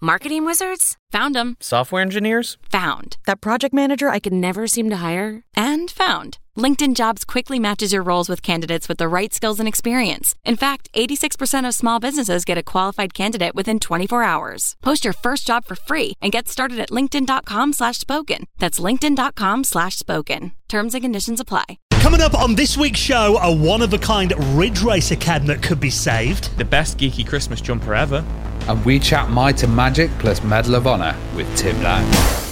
Marketing wizards? Found them. Software engineers? Found. That project manager I could never seem to hire? And found. LinkedIn Jobs quickly matches your roles with candidates with the right skills and experience. In fact, 86% of small businesses get a qualified candidate within 24 hours. Post your first job for free and get started at linkedin.com slash spoken. That's linkedin.com slash spoken. Terms and conditions apply. Coming up on this week's show, a one-of-a-kind Ridge Racer cab that could be saved. The best geeky Christmas jumper ever. And we chat Might and Magic plus Medal of Honor with Tim Lang.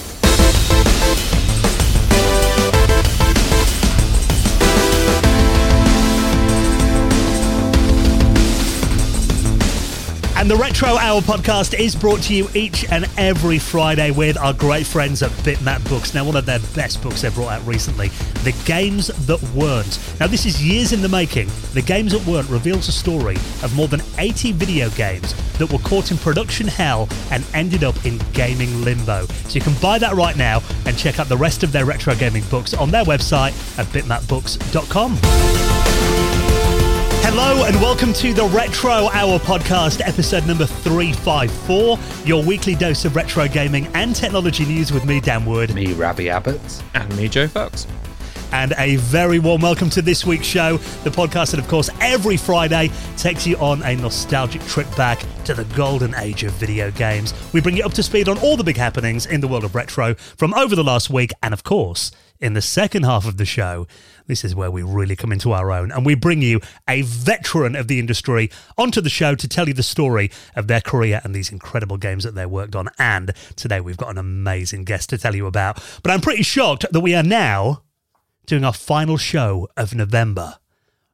And the Retro Hour podcast is brought to you each and every Friday with our great friends at Bitmap Books. Now, one of their best books they've brought out recently, The Games That Weren't. Now, this is years in the making. The Games That Weren't reveals a story of more than 80 video games that were caught in production hell and ended up in gaming limbo. So you can buy that right now and check out the rest of their retro gaming books on their website at bitmapbooks.com. Hello and welcome to the Retro Hour podcast, episode number 354, your weekly dose of retro gaming and technology news with me, Dan Wood. Me, Ravi Abbott. And me, Joe Fox. And a very warm welcome to this week's show, the podcast that, of course, every Friday takes you on a nostalgic trip back to the golden age of video games. We bring you up to speed on all the big happenings in the world of retro from over the last week, and of course, in the second half of the show, this is where we really come into our own and we bring you a veteran of the industry onto the show to tell you the story of their career and these incredible games that they worked on. And today we've got an amazing guest to tell you about. But I'm pretty shocked that we are now doing our final show of November.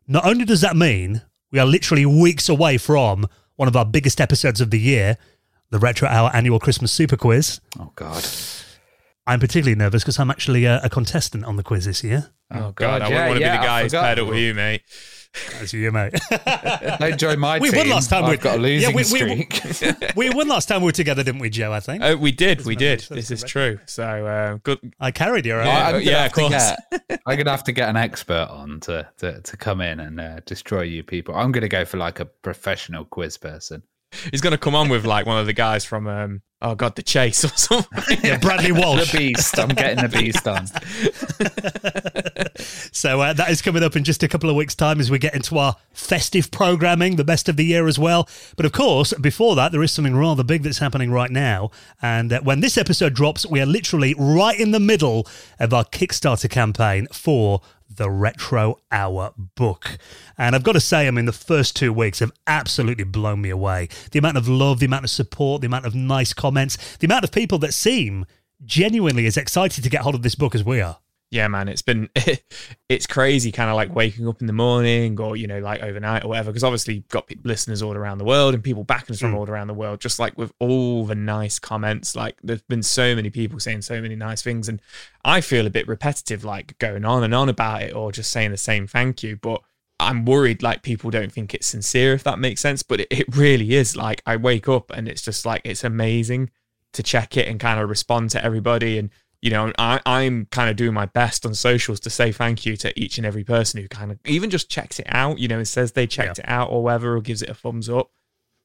Not only does that mean we are literally weeks away from one of our biggest episodes of the year, the Retro Hour annual Christmas Super Quiz. Oh, God. I'm particularly nervous because I'm actually a, a, contestant on the quiz this year. Oh, God. I wouldn't want to yeah, be the guy who's paired up with you, mate. As you, mate. Don't join my we team. won last time. We've got a losing yeah, we, streak. We, we, won last time we were together, didn't we, Joe? I think. Uh, we did. We did. This is true. So uh, good. I carried you. Right? Yeah, yeah of course. Get, I'm gonna have to get an expert on to to, to come in and uh, destroy you people. I'm gonna go for like a professional quiz person. He's gonna come on with like one of the guys from um, oh god, the chase or something. yeah, Bradley Walsh, the beast. I'm getting the beast on. so uh, that is coming up in just a couple of weeks' time as we get into our festive programming, the best of the year as well. But of course, before that, there is something rather big that's happening right now. And uh, when this episode drops, we are literally right in the middle of our Kickstarter campaign for the Retro Hour book. And I've got to say, I mean, the first two weeks have absolutely blown me away. The amount of love, the amount of support, the amount of nice comments, the amount of people that seem genuinely as excited to get hold of this book as we are yeah, man, it's been it's crazy, kind of like waking up in the morning or you know like overnight or whatever. Because obviously, you've got listeners all around the world and people backing us from mm. all around the world. Just like with all the nice comments, like there's been so many people saying so many nice things, and I feel a bit repetitive, like going on and on about it or just saying the same thank you, but. I'm worried like people don't think it's sincere, if that makes sense. But it, it really is. Like I wake up and it's just like it's amazing to check it and kind of respond to everybody and you know, I, I'm kind of doing my best on socials to say thank you to each and every person who kind of even just checks it out, you know, and says they checked yeah. it out or whatever, or gives it a thumbs up.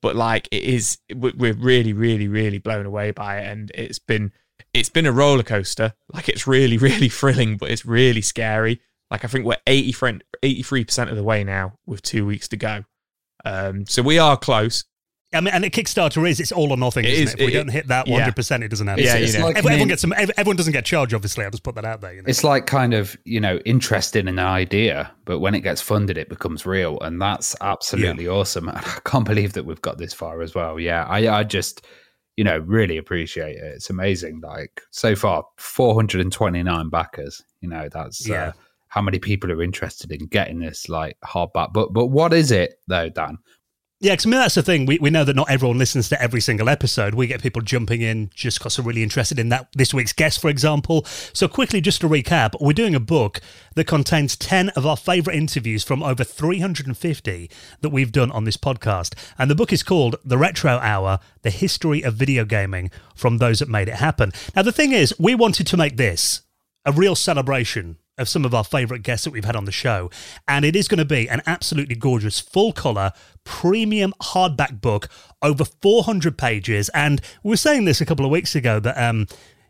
But like, it is, we're really, really, really blown away by it, and it's been, it's been a roller coaster. Like, it's really, really thrilling, but it's really scary. Like, I think we're 83 percent of the way now with two weeks to go. Um, so we are close. I mean, and a Kickstarter is it's all or nothing, isn't it? If we don't hit that one hundred percent, it doesn't happen. Yeah, it's, like, everyone, everyone gets some. Everyone doesn't get charged. Obviously, I'll just put that out there. You know? It's like kind of you know interested in an idea, but when it gets funded, it becomes real, and that's absolutely yeah. awesome. I can't believe that we've got this far as well. Yeah, I, I just you know really appreciate it. It's amazing. Like so far, four hundred and twenty nine backers. You know, that's uh, yeah. Uh, how many people are interested in getting this like hardback. But but what is it though, Dan? Yeah, because I mean, that's the thing. We, we know that not everyone listens to every single episode. We get people jumping in just because they're really interested in that this week's guest, for example. So, quickly, just to recap, we're doing a book that contains 10 of our favourite interviews from over 350 that we've done on this podcast. And the book is called The Retro Hour The History of Video Gaming from Those That Made It Happen. Now, the thing is, we wanted to make this a real celebration of some of our favourite guests that we've had on the show. And it is going to be an absolutely gorgeous, full colour, premium hardback book, over 400 pages. And we were saying this a couple of weeks ago that um,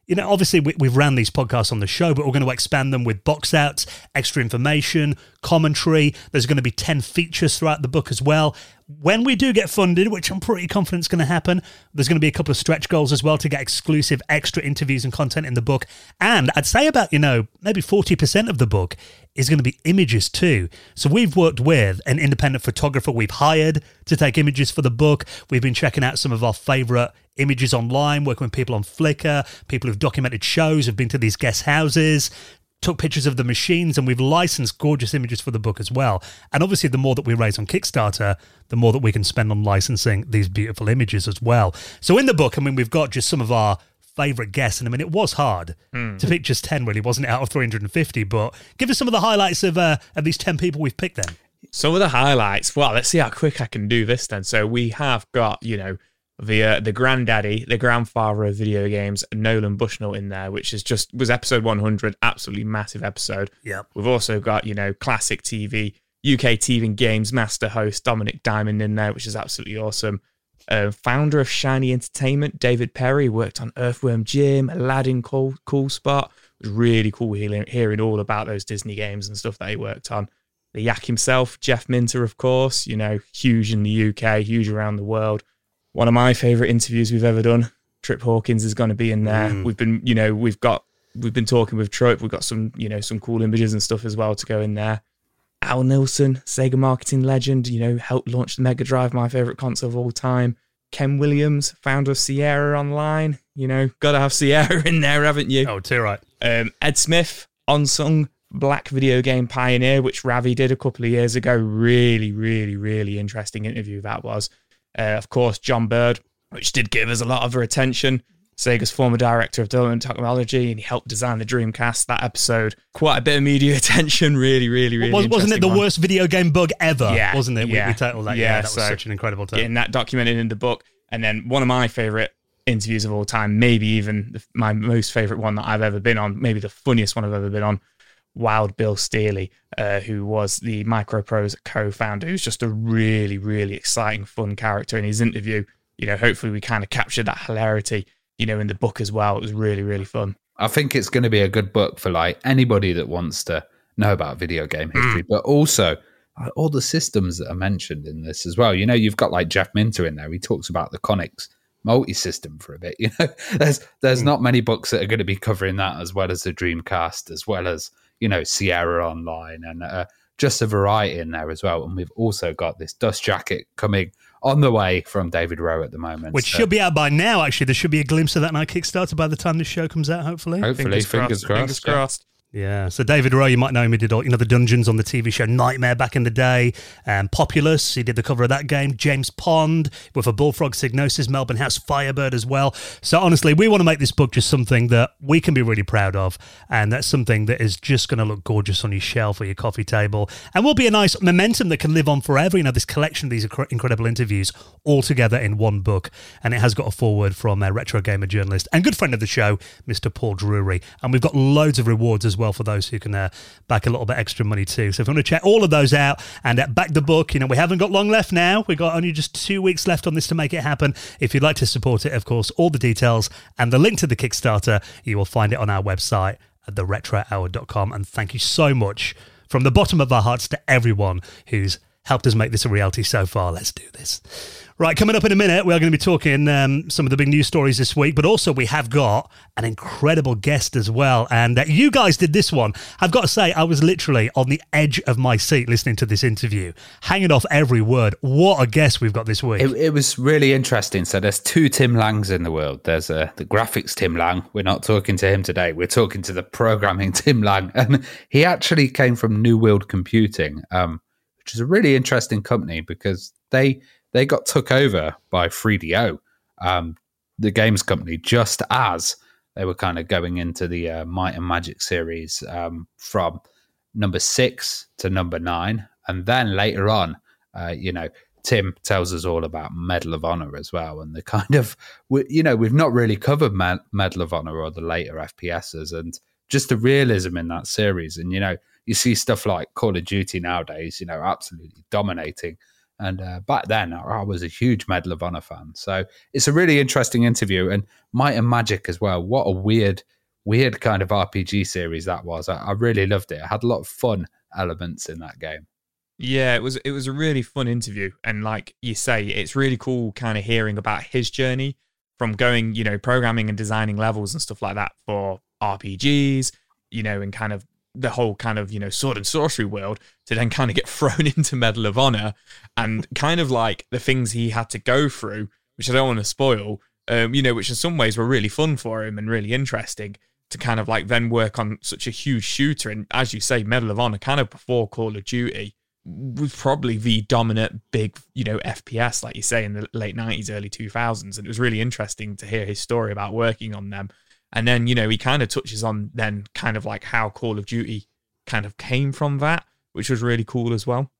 you know, obviously we, have ran these podcasts on the show, but we're going to expand them with box outs, extra information, commentary. There's going to be 10 features throughout the book as well. When we do get funded, which I'm pretty confident is going to happen, there's going to be a couple of stretch goals as well to get exclusive extra interviews and content in the book. And I'd say about, you know, maybe 40% of the book is going to be images too. So we've worked with an independent photographer we've hired to take images for the book. We've been checking out some of our favorite images online, working with people on Flickr, people who've documented shows, have been to these guest houses, took pictures of the machines, and we've licensed gorgeous images for the book as well. And obviously, the more that we raise on Kickstarter, the more that we can spend on licensing these beautiful images as well. So in the book, I mean, we've got just some of our favorite guests. And I mean, it was hard mm. to pick just 10, really, wasn't it, out of 350? But give us some of the highlights of, uh, of these 10 people we've picked then. Some of the highlights. Well, let's see how quick I can do this then. So we have got, you know, the uh, the granddaddy, the grandfather of video games, Nolan Bushnell in there, which is just was episode 100, absolutely massive episode. Yeah. We've also got you know classic TV, UK TV and GamesMaster host Dominik Diamond in there, which is absolutely awesome. Uh, founder of Shiny Entertainment, David Perry, worked on Earthworm Jim, Aladdin, Cool, cool Spot. It was really cool hearing, hearing all about those Disney games and stuff that he worked on. The Yak himself, Jeff Minter, of course, you know, huge in the UK, huge around the world one of my favorite interviews we've ever done. Trip Hawkins is going to be in there. Mm. We've been, you know, we've got we've been talking with Trip. We've got some, you know, some cool images and stuff as well to go in there. Al Nilsen, Sega marketing legend, you know, helped launch the Mega Drive, my favorite console of all time. Ken Williams, founder of Sierra Online, you know, got to have Sierra in there, haven't you? Oh, too right. Um, Ed Smith, unsung black video game pioneer, which Ravi did a couple of years ago. Really, really, really interesting interview that was. Uh, of course, John Byrd, which did give us a lot of our attention. Sega's former director of development technology, and he helped design the Dreamcast. That episode, quite a bit of media attention. Really, really, really. Was, not it the one. worst video game bug ever? Yeah, wasn't it? Yeah, we, we titled that. Yeah, yeah that was such an incredible time. Getting that documented in the book, and then one of my favorite interviews of all time, maybe even the, my most favorite one that I've ever been on, maybe the funniest one I've ever been on, Wild Bill Stealey, uh, who was the Microprose co-founder, who's just a really, really exciting, fun character in his interview. You know, hopefully we kind of captured that hilarity, you know, in the book as well. It was really, really fun. I think it's going to be a good book for like anybody that wants to know about video game history, mm. but also all the systems that are mentioned in this as well. You know, you've got like Jeff Minter in there. He talks about the Konix multi-system for a bit. You know, there's there's mm. not many books that are going to be covering that as well as the Dreamcast, as well as you know, Sierra Online and uh, just a variety in there as well. And we've also got this dust jacket coming on the way from David Rowe at the moment. Which so. should be out by now, actually. There should be a glimpse of that in our Kickstarter by the time this show comes out, hopefully. Hopefully, fingers, fingers crossed. crossed. Fingers crossed. Yeah, so David Rowe, you might know him. He did all, you know, the dungeons on the TV show Nightmare back in the day. Um, Populous, he did the cover of that game. James Pond with a Bullfrog Psygnosis, Melbourne House Firebird as well. So honestly, we want to make this book just something that we can be really proud of, and that's something that is just going to look gorgeous on your shelf or your coffee table, and will be a nice momentum that can live on forever. You know, this collection of these incredible interviews all together in one book, and it has got a foreword from a retro gamer journalist and good friend of the show, Mr. Paul Drury, and we've got loads of rewards as well for those who can uh, back a little bit extra money too. So if you want to check all of those out and uh, back the book, you know, we haven't got long left now. We've got only just two weeks left on this to make it happen. If you'd like to support it, of course, all the details and the link to the Kickstarter, you will find it on our website at theretrohour.com. And thank you so much from the bottom of our hearts to everyone who's helped us make this a reality so far. Let's do this. Right, coming up in a minute, we are going to be talking um, some of the big news stories this week, but also we have got an incredible guest as well. And uh, you guys did this one. I've got to say, I was literally on the edge of my seat listening to this interview, hanging off every word. What a guest we've got this week. It, it was really interesting. So there's two Tim Langs in the world. There's uh, the graphics Tim Lang. We're not talking to him today. We're talking to the programming Tim Lang. And he actually came from New World Computing, um, which is a really interesting company because they they got took over by 3DO, um, the games company, just as they were kind of going into the uh, Might and Magic series um, from number six to number nine. And then later on, uh, you know, Tim tells us all about Medal of Honor as well. And the kind of, we, you know, we've not really covered Medal of Honor or the later FPSs. And just the realism in that series. And, you know, you see stuff like Call of Duty nowadays, you know, absolutely dominating. And uh, back then, I was a huge Medal of Honor fan. So it's a really interesting interview. And Might and Magic as well. What a weird, weird kind of RPG series that was. I, I really loved it. I had a lot of fun elements in that game. Yeah, it was it was a really fun interview, and like you say, it's really cool kind of hearing about his journey from going, you know, programming and designing levels and stuff like that for RPGs, you know, and kind of the whole kind of you know sword and sorcery world to then kind of get thrown into Medal of Honor and kind of like the things he had to go through, which I don't want to spoil, um, you know, which in some ways were really fun for him and really interesting to kind of like then work on such a huge shooter and as you say, Medal of Honor kind of before Call of Duty was probably the dominant big, you know, FPS, like you say, in the late 90s, early 2000s. And it was really interesting to hear his story about working on them and then, you know, he kind of touches on then kind of like how Call of Duty kind of came from that, which was really cool as well.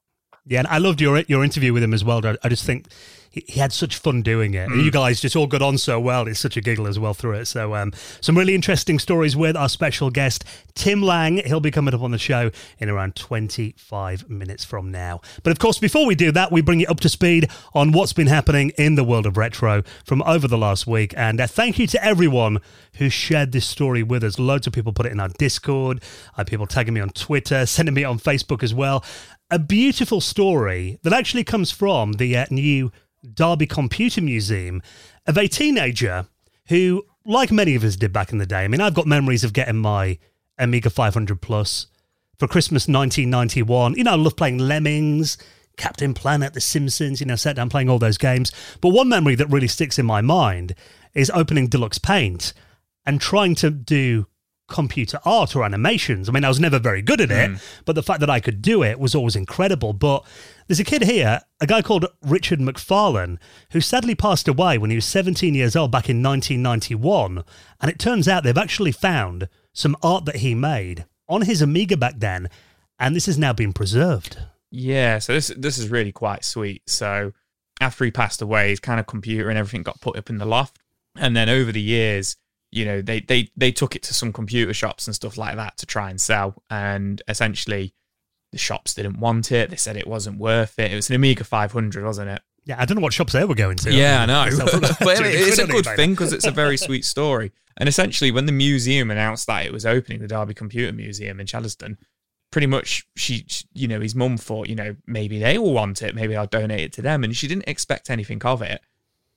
Yeah, and I loved your your interview with him as well. I just think he, he had such fun doing it. Mm. You guys just all got on so well. It's such a giggle as well through it. So, um, some really interesting stories with our special guest, Tim Lang. He'll be coming up on the show in around 25 minutes from now. But of course, before we do that, we bring you up to speed on what's been happening in the world of retro from over the last week. And uh, thank you to everyone who shared this story with us. Loads of people put it in our Discord, uh, people tagging me on Twitter, sending me on Facebook as well. A beautiful story that actually comes from the uh, new Derby Computer Museum of a teenager who, like many of us did back in the day, I mean, I've got memories of getting my Amiga 500 Plus for Christmas 1991. You know, I love playing Lemmings, Captain Planet, The Simpsons, you know, sat down playing all those games. But one memory that really sticks in my mind is opening Deluxe Paint and trying to do computer art or animations. I mean, I was never very good at it, mm. but the fact that I could do it was always incredible. But there's a kid here, a guy called Richard McFarlane, who sadly passed away when he was 17 years old back in 1991. And it turns out they've actually found some art that he made on his Amiga back then, and this has now been preserved. Yeah, so this this is really quite sweet. So after he passed away, his kind of computer and everything got put up in the loft, and then over the years, you know, they they they took it to some computer shops and stuff like that to try and sell, and essentially the shops didn't want it. They said it wasn't worth it. It was an Amiga 500, wasn't it? Yeah, I don't know what shops they were going to. Yeah, I know. but it's a good thing because it's a very sweet story. And essentially, when the museum announced that it was opening, the Derby Computer Museum in Chellaston, pretty much she, you know, his mum thought, you know, maybe they will want it. Maybe I'll donate it to them. And she didn't expect anything of it.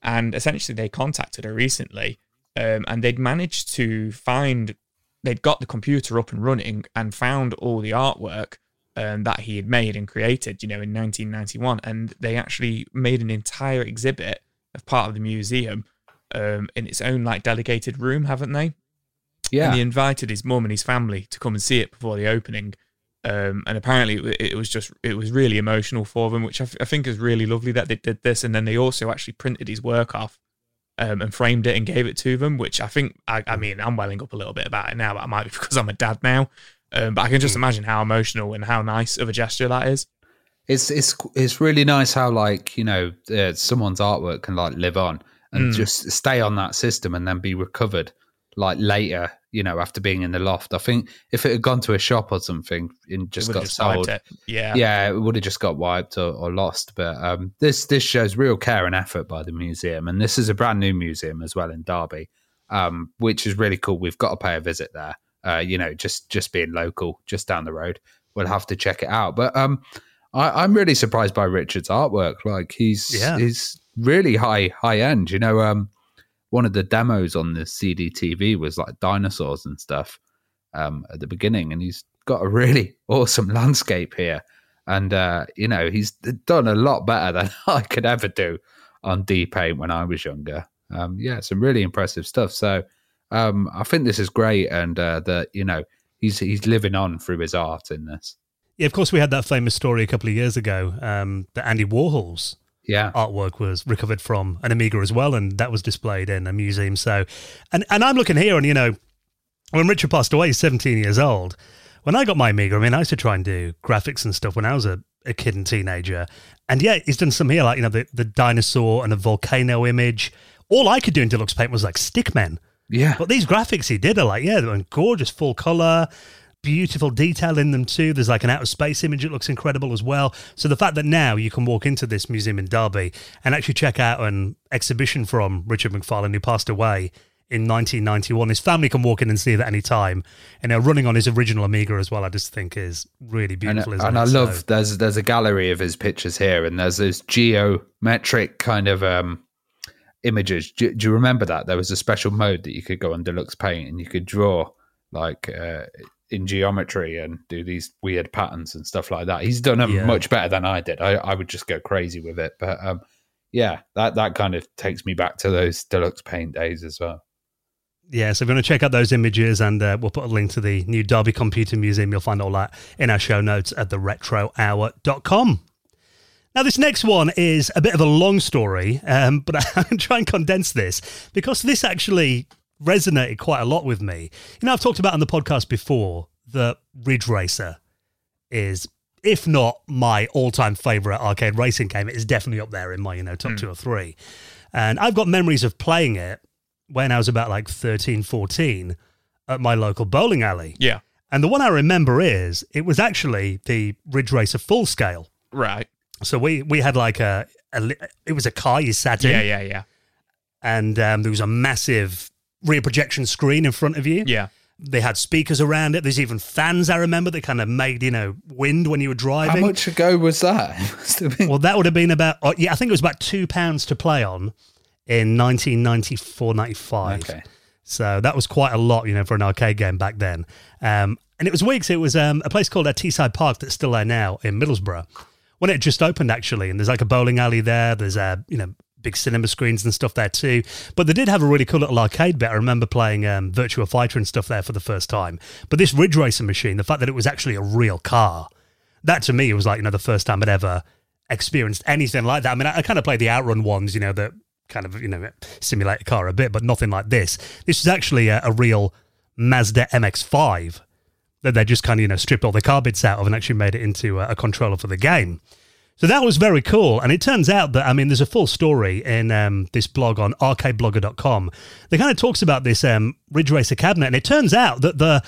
And essentially, they contacted her recently um, and they'd managed to find, they'd got the computer up and running and found all the artwork um, that he had made and created, you know, in 1991. And they actually made an entire exhibit of part of the museum um, in its own like delegated room, haven't they? Yeah. And he invited his mum and his family to come and see it before the opening. Um, and apparently it was just it was really emotional for them, which I, f- I think is really lovely that they did this. And then they also actually printed his work off um, and framed it and gave it to them, which I think I, I mean I'm welling up a little bit about it now, but I might be because I'm a dad now. Um, but I can just hmm. imagine how emotional and how nice of a gesture that is. It's it's it's really nice how like you know uh, someone's artwork can like live on and mm. just stay on that system and then be recovered like later. You know, after being in the loft. I think if it had gone to a shop or something and just got just sold, yeah, yeah, it would have just got wiped or, or lost. But um, this this shows real care and effort by the museum, and this is a brand new museum as well in Derby, um, which is really cool. We've got to pay a visit there uh, you know, just just being local, just down the road. We'll have to check it out. But um, I, am really surprised by Richard's artwork. Like he's yeah. he's really high high end. You know, um, one of the demos on the CDTV was like dinosaurs and stuff um, at the beginning, and he's got a really awesome landscape here. And uh, you know, he's done a lot better than I could ever do on D Paint when I was younger. Um, yeah, some really impressive stuff. So um, I think this is great, and uh, that you know he's he's living on through his art in this. Yeah, of course, we had that famous story a couple of years ago um, that Andy Warhol's yeah. artwork was recovered from an Amiga as well, and that was displayed in a museum. So, and and I'm looking here, and you know, when Richard passed away, he's 17 years old. When I got my Amiga, I mean, I used to try and do graphics and stuff when I was a, a kid and teenager. And yeah, he's done some here, like, you know, the, the dinosaur and a volcano image. All I could do in Deluxe Paint was like stick men. Yeah. But these graphics he did are like, yeah, they're gorgeous, full color, beautiful detail in them too. There's like an outer space image that looks incredible as well. So the fact that now you can walk into this museum in Derby and actually check out an exhibition from Richard McFarlane, who passed away in 1991. His family can walk in and see it at any time, and they're running on his original Amiga as well. I just think is really beautiful. And, and it? I love So- there's there's a gallery of his pictures here, and there's those geometric kind of um, images. Do, do you remember that there was a special mode that you could go on Deluxe Paint and you could draw like uh, in geometry and do these weird patterns and stuff like that. He's done them Yeah. much better than I did. I, I would just go crazy with it, but um, yeah, that that kind of takes me back to those Deluxe Paint days as well. Yeah, so if you want to check out those images, and uh, we'll put a link to the new Derby Computer Museum. You'll find all that in our show notes at theretrohour.com. Now, this next one is a bit of a long story, um, but I'm going to try and condense this because this actually resonated quite a lot with me. You know, I've talked about on the podcast before that Ridge Racer is, if not my all-time favorite arcade racing game, it is definitely up there in my, you know, top two or three. And I've got memories of playing it when I was about like 13, 14 at my local bowling alley. Yeah. And the one I remember is it was actually the Ridge Racer full scale. Right. So we we had like a, a it was a car you sat in, Yeah, yeah, yeah. and um, there was a massive rear projection screen in front of you. Yeah. They had speakers around it. There's even fans I remember that kind of made you know wind when you were driving. How much ago was that? It must have been Well, that would have been about oh, yeah, I think it was about two pounds to play on in 1994, 95. okay. So that was quite a lot, you know, for an arcade game back then. Um, and it was weeks. It was um, a place called uh, Teesside Park that's still there now in Middlesbrough. When it just opened, actually, and there's like a bowling alley there. There's a you know big cinema screens and stuff there too. But they did have a really cool little arcade bit. I remember playing um, Fighter and stuff there for the first time. But this Ridge Racer machine, the fact that it was actually a real car, that to me was like you know the first time I'd ever experienced anything like that. I mean, I, I kind of played the Outrun ones, you know, that kind of you know simulate a car a bit, but nothing like this. This is actually a, a real Mazda MX-5 that they just kind of you know stripped all the car bits out of and actually made it into a, a controller for the game. So that was very cool. And it turns out that, I mean, there's a full story in um, this blog on arcadeblogger.com that kind of talks about this um, Ridge Racer cabinet. And it turns out that the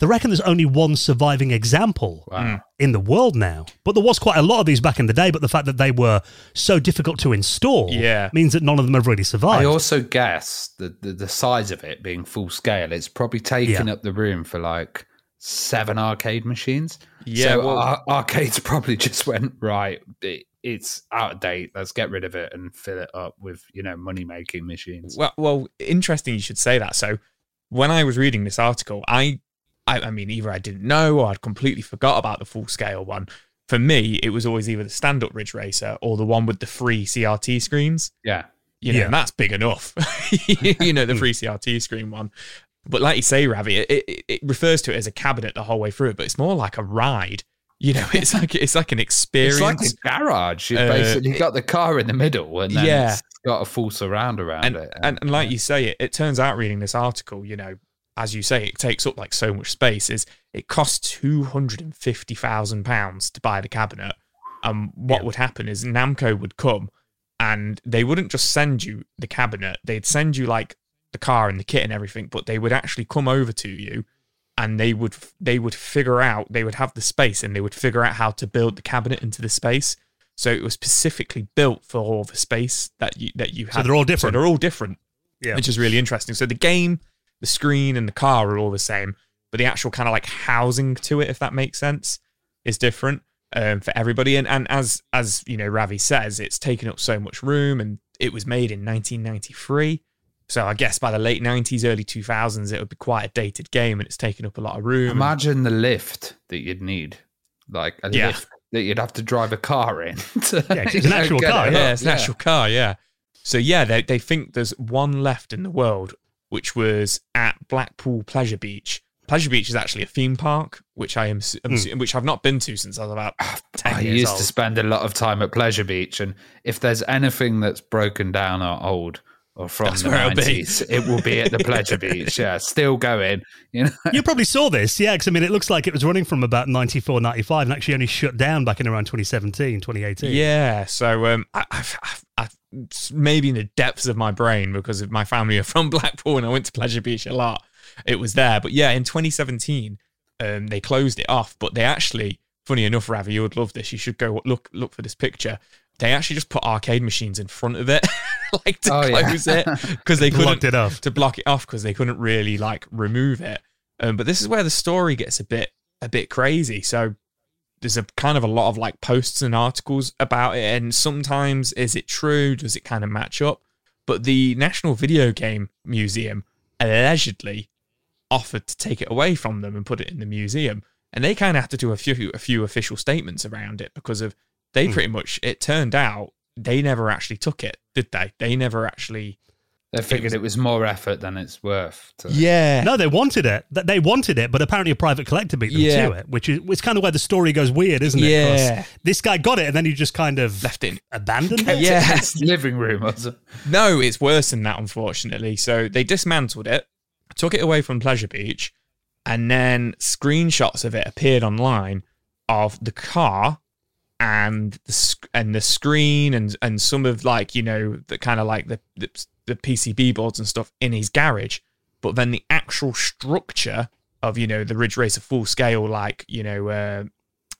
they reckon there's only one surviving example Wow. in the world now. But there was quite a lot of these back in the day. But the fact that they were so difficult to install Yeah. means that none of them have really survived. I also guess that the, the size of it being full scale, it's probably taken Yeah. up the room for like seven arcade machines. Yeah, so well- ar- arcades probably just went right. It, it's out of date. Let's get rid of it and fill it up with you know money making machines. Well, well, interesting you should say that. So, when I was reading this article, I, I, I mean, either I didn't know or I'd completely forgot about the full scale one. For me, it was always either the stand up Ridge Racer or the one with the free CRT screens. Yeah, You know, Yeah. and that's big enough. you know, the free CRT screen one. But like you say, Ravi, it, it, it refers to it as a cabinet the whole way through, but it's more like a ride. You know, it's like it's like an experience. it's like a garage. You've Uh, basically got the car in the middle, and then Yeah. it's got a full surround around and, it. and and like you say, it it turns out reading this article, you know, as you say, it takes up like so much space. Is it costs two hundred and fifty thousand pounds to buy the cabinet? And what Yeah. would happen is Namco would come, and they wouldn't just send you the cabinet; they'd send you like the car and the kit and everything, but they would actually come over to you. And they would they would figure out they would have the space and they would figure out how to build the cabinet into the space. So it was specifically built for all the space that you that you had. So they're all different. So they're all different Yeah. which is really interesting. So the game, the screen, and the car are all the same, but the actual kind of like housing to it, if that makes sense, is different um, for everybody. And and as as you know, Ravi says, it's taken up so much room, and it was made in 1993. So I guess by the late 90s, early 2000s, it would be quite a dated game, and it's taken up a lot of room. Imagine the lift that you'd need, like a Yeah. lift that you'd have to drive a car in. to, Yeah, 'cause it's an actual car, it yeah, it's an actual car, yeah. So yeah, they they think there's one left in the world, which was at Blackpool Pleasure Beach. Pleasure Beach is actually a theme park, which I am, am hmm. which I've not been to since I was about ah, ten I years used old. to spend a lot of time at Pleasure Beach, and if there's anything that's broken down or old or from That's the where it'll be. nineties, it will be at the Pleasure Beach. Yeah, still going. You know, You probably saw this, yeah, because I mean, it looks like it was running from about 94, 95 and actually only shut down back in around 2017, 2018. Yeah, so um, I, I've, I've maybe in the depths of my brain because of my family are from Blackpool and I went to Pleasure Beach a lot. It was there, but yeah, in 2017, um, they closed it off. But they actually, funny enough, Ravi, you would love this. You should go look look for this picture. They actually just put arcade machines in front of it, like to Oh, yeah. close it because they couldn't it off. to block it off because they couldn't really like remove it. Um, but this is where the story gets a bit a bit crazy. So there's a kind of a lot of like posts and articles about it, and sometimes is it true? Does it kind of match up? But the National Video Game Museum allegedly offered to take it away from them and put it in the museum, and they kind of had to do a few a few official statements around it because of they hmm. pretty much it turned out they never actually took it, did they? They never actually. They figured it was more effort than it's worth. To, Yeah. No, they wanted it. Th- They wanted it, but apparently a private collector beat them Yeah. to it, which is it's kind of where the story goes weird, isn't it? Yeah. This guy got it, and then he just kind of Left it abandoned it. Yeah. It's living room, was it? No, it's worse than that, unfortunately. So they dismantled it, took it away from Pleasure Beach, and then screenshots of it appeared online of the car and the sc- and the screen and and some of like you know the kind of like the, the the PCB boards and stuff in his garage, but then the actual structure of you know the Ridge Racer full scale like you know uh,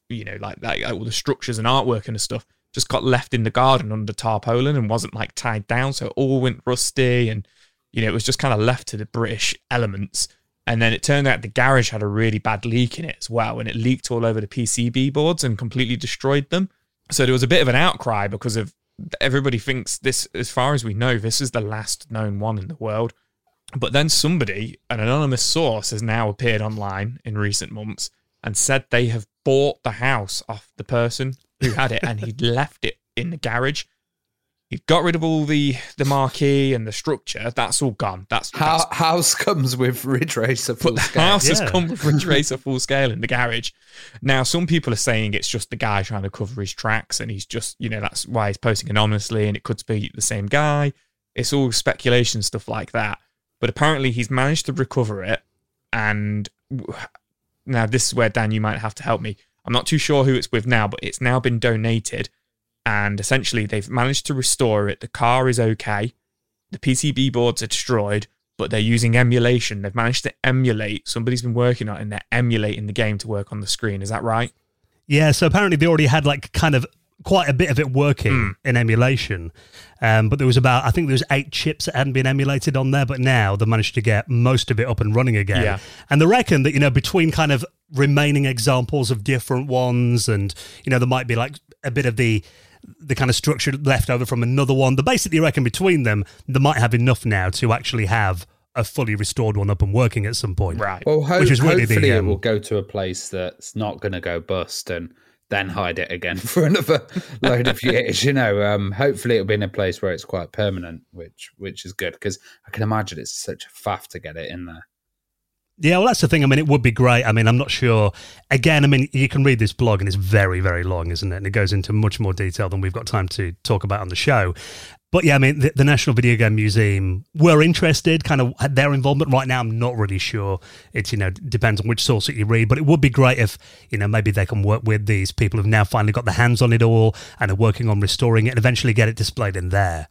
you know like like all the structures and artwork and stuff just got left in the garden under tarpaulin and wasn't like tied down, so it all went rusty and you know it was just kind of left to the British elements. And then it turned out the garage had a really bad leak in it as well, and it leaked all over the PCB boards and completely destroyed them. So there was a bit of an outcry because of everybody thinks this, as far as we know, this is the last known one in the world. But then somebody, an anonymous source, has now appeared online in recent months and said they have bought the house off the person who had it and he'd left it in the garage. He got rid of all the the marquee and the structure. That's all gone. That's, that's How, house comes with Ridge Racer full but the scale. house Yeah. has come with Ridge Racer full scale in the garage. Now, some people are saying it's just the guy trying to cover his tracks, and he's just, you know, that's why he's posting anonymously, and it could be the same guy. It's all speculation stuff like that. But apparently, he's managed to recover it. And now, this is where Dan, you might have to help me. I'm not too sure who it's with now, but it's now been donated, and essentially, they've managed to restore it. The car is okay the PCB boards are destroyed, but they're using emulation. They've managed to emulate. Somebody's been working on it and they're emulating the game to work on the screen. Is that right? Yeah, so apparently they already had like kind of quite a bit of it working Hmm. in emulation. Um, but there was about, I think there was eight chips that hadn't been emulated on there, but now they managed to get most of it up and running again. Yeah. And they reckon that, you know, between kind of remaining examples of different ones and, you know, there might be like a bit of the the kind of structure left over from another one. They basically I reckon between them, they might have enough now to actually have a fully restored one up and working at some point. Right. Well, ho- Which is really the, hopefully it um, will go to a place that's not going to go bust and then hide it again for another load of years. You know, um, hopefully it'll be in a place where it's quite permanent, which which is good because I can imagine it's such a faff to get it in there. Yeah, well, that's the thing. I mean, it would be great. I mean, I'm not sure. Again, I mean, you can read this blog and it's very, very long, isn't it? And it goes into much more detail than we've got time to talk about on the show. But yeah, I mean, the, the National Video Game Museum were interested, kind of their involvement. Right now, I'm not really sure. It's, you know, depends on which source that you read. But it would be great if, you know, maybe they can work with these people who've now finally got their hands on it all and are working on restoring it and eventually get it displayed in there.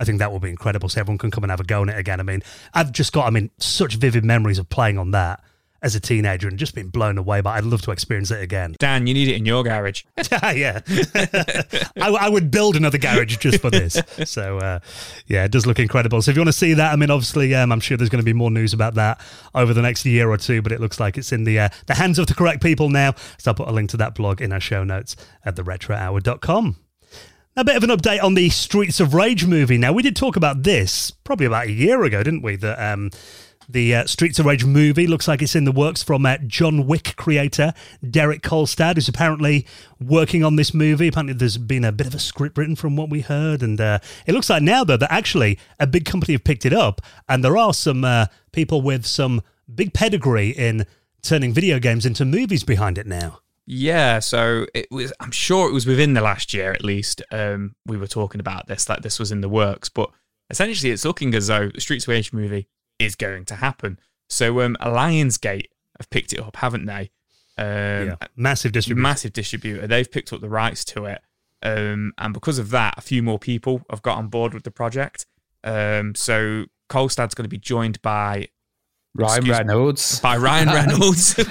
I think that will be incredible. So everyone can come and have a go on it again. I mean, I've just got, I mean, such vivid memories of playing on that as a teenager and just being blown away. But I'd love to experience it again. Dan, you need it in your garage. yeah, I, I would build another garage just for this. So uh, yeah, it does look incredible. So if you want to see that, I mean, obviously, um, I'm sure there's going to be more news about that over the next year or two. But it looks like it's in the uh, the hands of the correct people now. So I'll put a link to that blog in our show notes at theretrohour.com. A bit of an update on the Streets of Rage movie. Now, we did talk about this probably about a year ago, didn't we? That um, the uh, Streets of Rage movie looks like it's in the works from uh, John Wick creator Derek Kolstad, who's apparently working on this movie. Apparently, there's been a bit of a script written from what we heard, and uh, it looks like now though that actually a big company have picked it up, and there are some uh, people with some big pedigree in turning video games into movies behind it now. Yeah, so it was. I'm sure it was within the last year, at least. Um, we were talking about this, like this was in the works, but essentially, it's looking as though the Streets of Rage movie is going to happen. So, um, Lionsgate have picked it up, haven't they? Um, yeah, massive distribution. massive distributor. They've picked up the rights to it. Um, and because of that, a few more people have got on board with the project. Um, so Kolstad's going to be joined by Ryan Excuse- Reynolds. by Ryan Reynolds. um,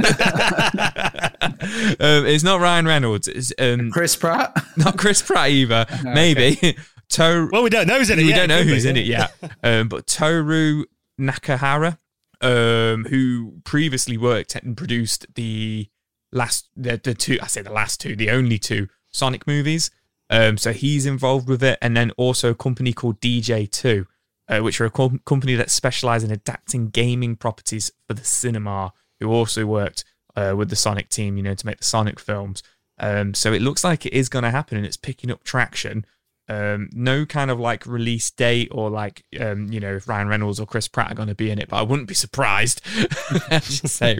it's not Ryan Reynolds. It's um, Chris Pratt. not Chris Pratt either. Maybe To- Well, we don't know who's in it. we yet, don't know could we? who's in it yet. Um, but Toru Nakahara, um, who previously worked and produced the last, the, the two, I say the last two, the only two Sonic movies. Um, so he's involved with it, and then also a company called DJ2, uh, which are a com- company that specialize in adapting gaming properties for the cinema. Who also worked uh, with the Sonic team, you know, to make the Sonic films. Um, so it looks like it is going to happen, and it's picking up traction. Um, no kind of like release date or like um, you know if Ryan Reynolds or Chris Pratt are going to be in it, but I wouldn't be surprised. Just say.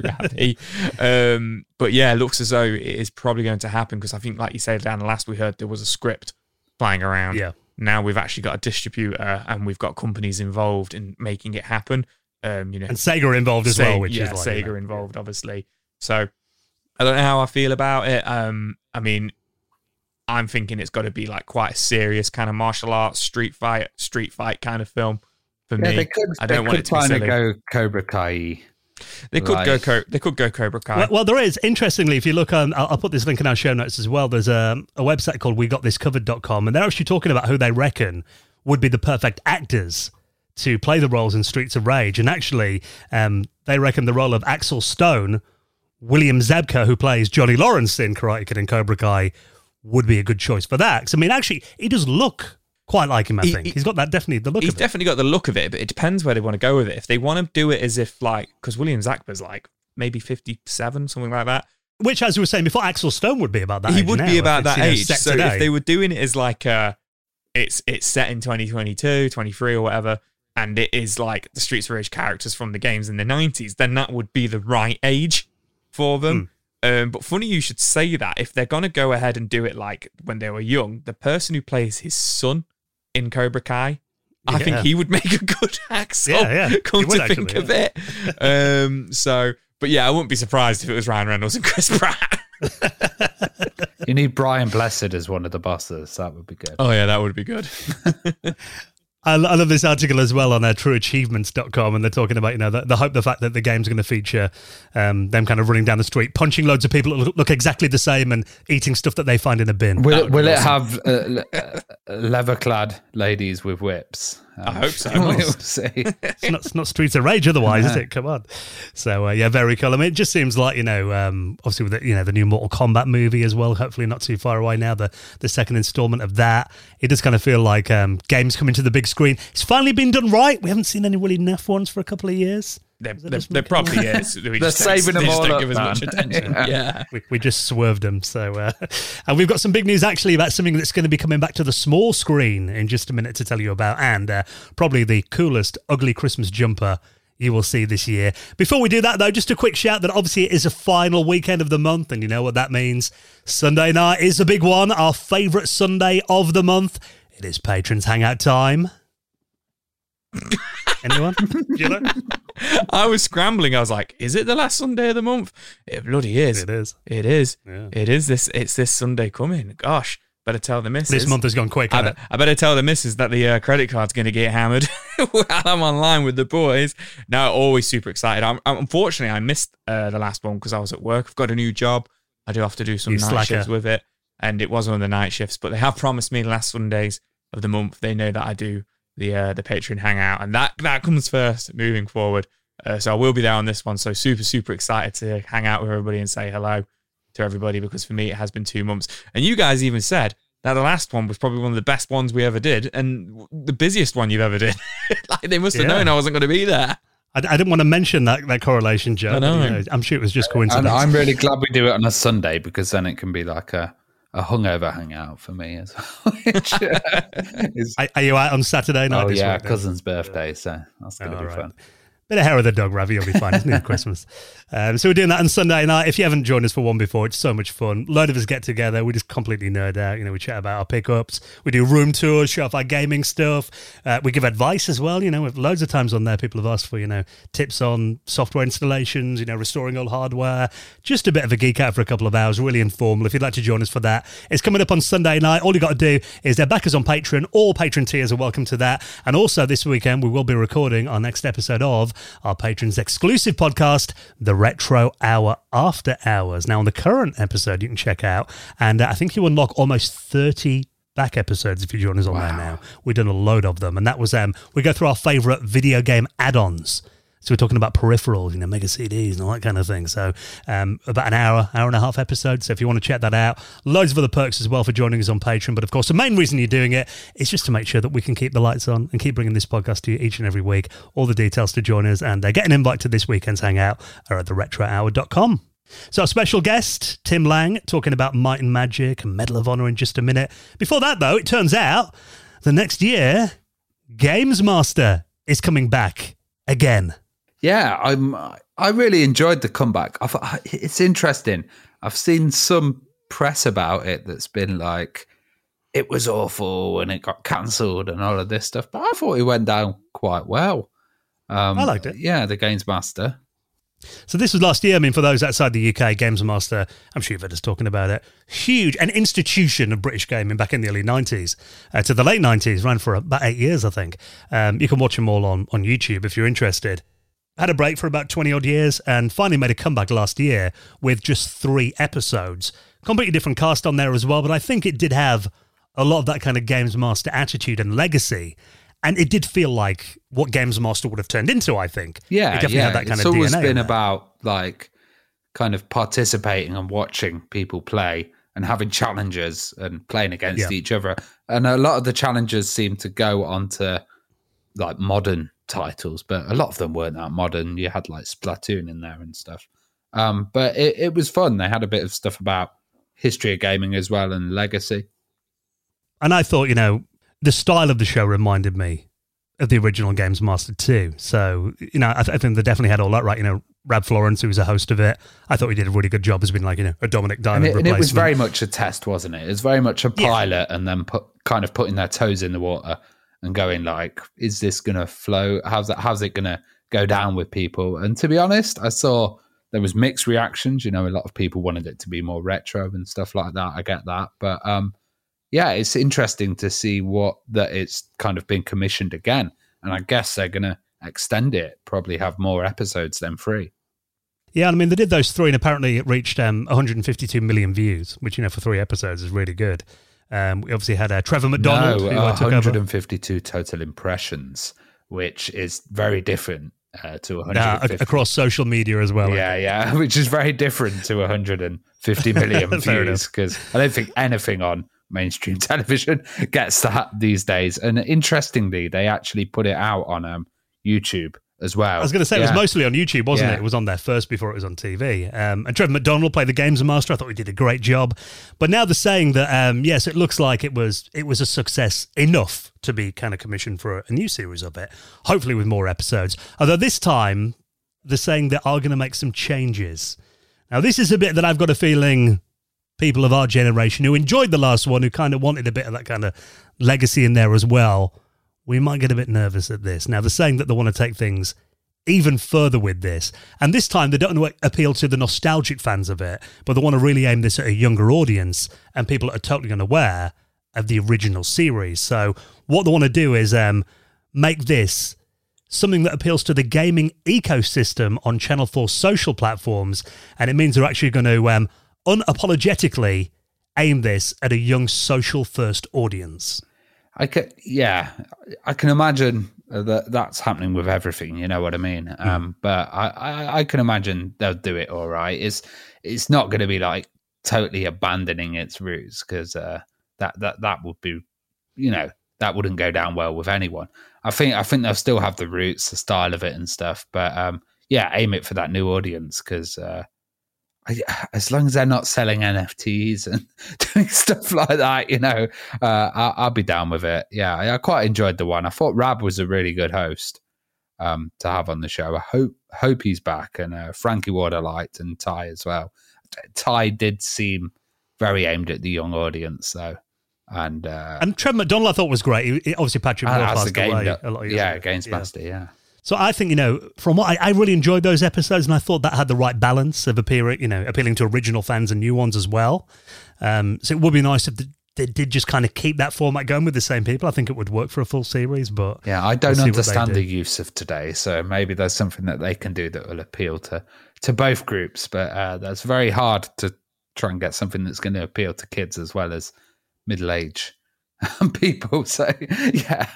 Um, but yeah, looks as though it is probably going to happen because I think, like you said, Dan, last we heard there was a script flying around. Yeah. Now we've actually got a distributor and we've got companies involved in making it happen. Um, you know, And Sega involved as well, Sega- which yeah, is like, you Sega know, involved, obviously. So I don't know how I feel about it. Um, I mean, I'm thinking it's got to be like quite a serious kind of martial arts street fight, street fight kind of film for Yeah, me. they could. I don't they want could it to be kind of silly. go Cobra Kai. They could go, like- Co- they could go Cobra Kai. Well, well, there is. Interestingly, if you look on, I'll, I'll put this link in our show notes as well. There's a, a website called WeGotThisCovered.com, and they're actually talking about who they reckon would be the perfect actors to play the roles in Streets of Rage. And actually, um, they reckon the role of Axel Stone, William Zabka, who plays Johnny Lawrence in Karate Kid and Cobra Kai, would be a good choice for that. 'Cause, I mean, actually, he does look quite like him. I He- think he- he's got that definitely the look He's of it. definitely got the look of it, but it depends where they want to go with it. If they want to do it as if like, because William Zachman's like maybe 57, something like that. Which, as we were saying before, Axel Stone would be about that. he would now, be about that age. So today. if they were doing it as like uh it's it's set in 2022, 23 or whatever, and it is like the Streets of Rage characters from the games in the 90s, then that would be the right age for them. Hmm. Um, but funny you should say that. If they're gonna go ahead and do it like when they were young, the person who plays his son in Cobra Kai, I think he would make a good Axel. Yeah, yeah. Come He would to think actually, of it. Um, so, but yeah, I wouldn't be surprised if it was Ryan Reynolds and Chris Pratt. You need Brian Blessed as one of the bosses. That would be good. Oh yeah, that would be good. I, I love this article as well on uh, trueachievements.com, and they're talking about, you know, the, the hope, the fact that the game's going to feature um, them kind of running down the street, punching loads of people that look, look exactly the same and eating stuff that they find in a bin. Will, it, would be will it have uh, uh, leather-clad ladies with whips? I hope so. we'll see. It's not, it's not Streets of Rage otherwise, is it? Come on. So, uh, yeah, very cool. I mean, it just seems like, you know, um, obviously with the, you know, the new Mortal Kombat movie as well, hopefully not too far away now, the, the second installment of that. It does kind of feel like um, games coming to the big screen. It's finally been done right. We haven't seen any really naff ones for a couple of years. There, Is that there, just there me? probably is. We They're just don't- saving them they just all don't up, give as much attention. Yeah. yeah. we, we just swerved them. So, uh, and we've got some big news actually about something that's going to be coming back to the small screen in just a minute to tell you about, and uh, probably the coolest ugly Christmas jumper you will see this year. Before we do that, though, just a quick shout that obviously it is a final weekend of the month, and you know what that means. Sunday night is a big one, our favourite Sunday of the month. It is patrons hangout time. Anyone? Do you know? I was scrambling. I was like, "Is it the last Sunday of the month?" It bloody is. It is. It is. Yeah. It is this. It's this Sunday coming. Gosh, better tell the missus. This month has gone quick. I, be- I better tell the missus that the uh, credit card's going to get hammered while I'm online with the boys. Now, always super excited. I'm, I'm- unfortunately, I missed uh, the last one because I was at work. I've got a new job. I do have to do some You night slacker. shifts with it, and it was one of the night shifts. But they have promised me the last Sundays of the month. They know that I do the uh, the Patreon hangout, and that that comes first moving forward. Uh, so I will be there on this one. So super super excited to hang out with everybody and say hello to everybody because for me it has been two months. And you guys even said that the last one was probably one of the best ones we ever did and the busiest one you've ever did. like they must have Yeah. known I wasn't going to be there. I, I didn't want to mention that, that correlation, Joe. I but, you know. I'm sure it was just And coincidence. I'm really glad we do it on a Sunday because then it can be like a, a hungover hangout for me as well. which, uh, is- Are, are you out on Saturday night? oh yeah, week cousin's birthday, so that's going to Oh, be right. fun. Bit of hair of the dog, Ravi, you'll be fine. It's near Christmas. Um, so we're doing that on Sunday night. If you haven't joined us for one before, it's so much fun. A load of us get together. We just completely nerd out. You know, we chat about our pickups. We do room tours, show off our gaming stuff. Uh, we give advice as well. You know, we've loads of times on there, people have asked for, you know, tips on software installations, you know, restoring old hardware. Just a bit of a geek out for a couple of hours, really informal. If you'd like to join us for that, it's coming up on Sunday night. All you got to do is they're back us on Patreon. All Patreon tiers are welcome to that. And also this weekend, we will be recording our next episode of our patrons exclusive podcast, The Retro Hour After Hours. Now, on the current episode, you can check out, and uh, I think you unlock almost 30 back episodes if you join us on wow. there now. We've done a load of them, and that was um, we go through our favorite video game add-ons. So we're talking about peripherals, you know, mega CDs and all that kind of thing. So um, about an hour, hour and a half episode. So if you want to check that out, loads of other perks as well for joining us on Patreon. But of course, the main reason you're doing it is just to make sure that we can keep the lights on and keep bringing this podcast to you each and every week. All the details to join us and uh, get an invite to this weekend's hangout are at theretrohour.com. So, our special guest, Tim Lang, talking about Might and Magic and Medal of Honor in just a minute. Before that, though, it turns out the next year, Games Master is coming back again. Yeah, I'm. I really enjoyed the comeback. i it's interesting. I've seen some press about it that's been like it was awful and it got cancelled and all of this stuff, but I thought it went down quite well. Um, I liked it. Yeah, the Games Master. So this was last year. I mean, for those outside the UK, Games Master, I'm sure you've heard us talking about it. Huge, an institution of British gaming back in the early 90s uh, to the late 90s, ran for about eight years, I think. Um, you can watch them all on, on YouTube if you're interested had a break for about 20 odd years and finally made a comeback last year with just three episodes. Completely different cast on there as well, but I think it did have a lot of that kind of Games Master attitude and legacy. And it did feel like what Games Master would have turned into, I think. Yeah, it definitely yeah. had that kind it's of always DNA been about like kind of participating and watching people play and having challenges and playing against yeah. each other. And a lot of the challenges seem to go onto like modern titles, but a lot of them weren't that modern. You had like Splatoon in there and stuff. Um, but it, it was fun. They had a bit of stuff about history of gaming as well and legacy. And I thought, you know, the style of the show reminded me of the original Games Master too. So, you know, I, th- I, think they definitely had all that right. You know, Rab Florence, who was a host of it, I thought he did a really good job as being like, you know, a Dominik Diamond and it, and it was very much a test, wasn't it? It was very much a pilot yeah. and then put kind of putting their toes in the water and going like, is this gonna flow? How's that? How's it gonna go down with people? And to be honest, I saw there was mixed reactions. You know, a lot of people wanted it to be more retro and stuff like that. I get that, but um, yeah, it's interesting to see what that it's kind of been commissioned again, and I guess they're gonna extend it, probably have more episodes than three. Yeah, I mean they did those three, and apparently it reached um, 152 million views, which you know for three episodes is really good. Um, we obviously had uh, Trevor McDonald. No, uh, 152 total impressions, which is very different uh, to 150. Nah, across social media as well. Yeah, yeah, which is very different to 150 million views because I don't think anything on mainstream television gets that these days. And interestingly, they actually put it out on um, YouTube as well. I was going to say yeah. it was mostly on YouTube, wasn't yeah. it? It was on there first before it was on TV. Um, and Trevor McDonald played the games master. I thought he did a great job. But now they're saying that um, yes, it looks like it was it was a success enough to be kind of commissioned for a, a new series of it. Hopefully with more episodes. Although this time they're saying they are going to make some changes. Now this is a bit that I've got a feeling people of our generation who enjoyed the last one, who kind of wanted a bit of that kind of legacy in there as well we might get a bit nervous at this. Now, they're saying that they want to take things even further with this. And this time, they don't appeal to the nostalgic fans of it, but they want to really aim this at a younger audience and people that are totally unaware of the original series. So, what they want to do is um, make this something that appeals to the gaming ecosystem on Channel 4 social platforms. And it means they're actually going to um, unapologetically aim this at a young social first audience. I can, yeah, I can imagine that that's happening with everything. You know what I mean? Mm. Um, but I, I, I, can imagine they'll do it all right. It's, it's not going to be like totally abandoning its roots because uh, that, that, that would be, you know, that wouldn't go down well with anyone. I think, I think they'll still have the roots, the style of it and stuff. But um, yeah, aim it for that new audience because uh, as long as they're not selling NFTs and doing stuff like that, you know, uh, I'll, I'll, be down with it. Yeah, I, I, quite enjoyed the one. I thought Rab was a really good host. um, to have on the show. I hope hope he's back, and uh, Frankie Ward I liked, and Ty as well. Ty did seem very aimed at the young audience, though. And uh, and Trev McDonald, I thought was great. He, obviously, Patrick Moore passed away that, a lot yeah, ago. against Yeah. Master, yeah. So I think you know, from what I, I really enjoyed those episodes, and I thought that had the right balance of appearing, you know, appealing to original fans and new ones as well. Um, so it would be nice if the, they did just kind of keep that format going with the same people. I think it would work for a full series. But Yeah, I don't We'll see what they understand do. the use of today, so maybe there's something that they can do that will appeal to to both groups. But uh, that's very hard to try and get something that's going to appeal to kids as well as middle age people. So yeah,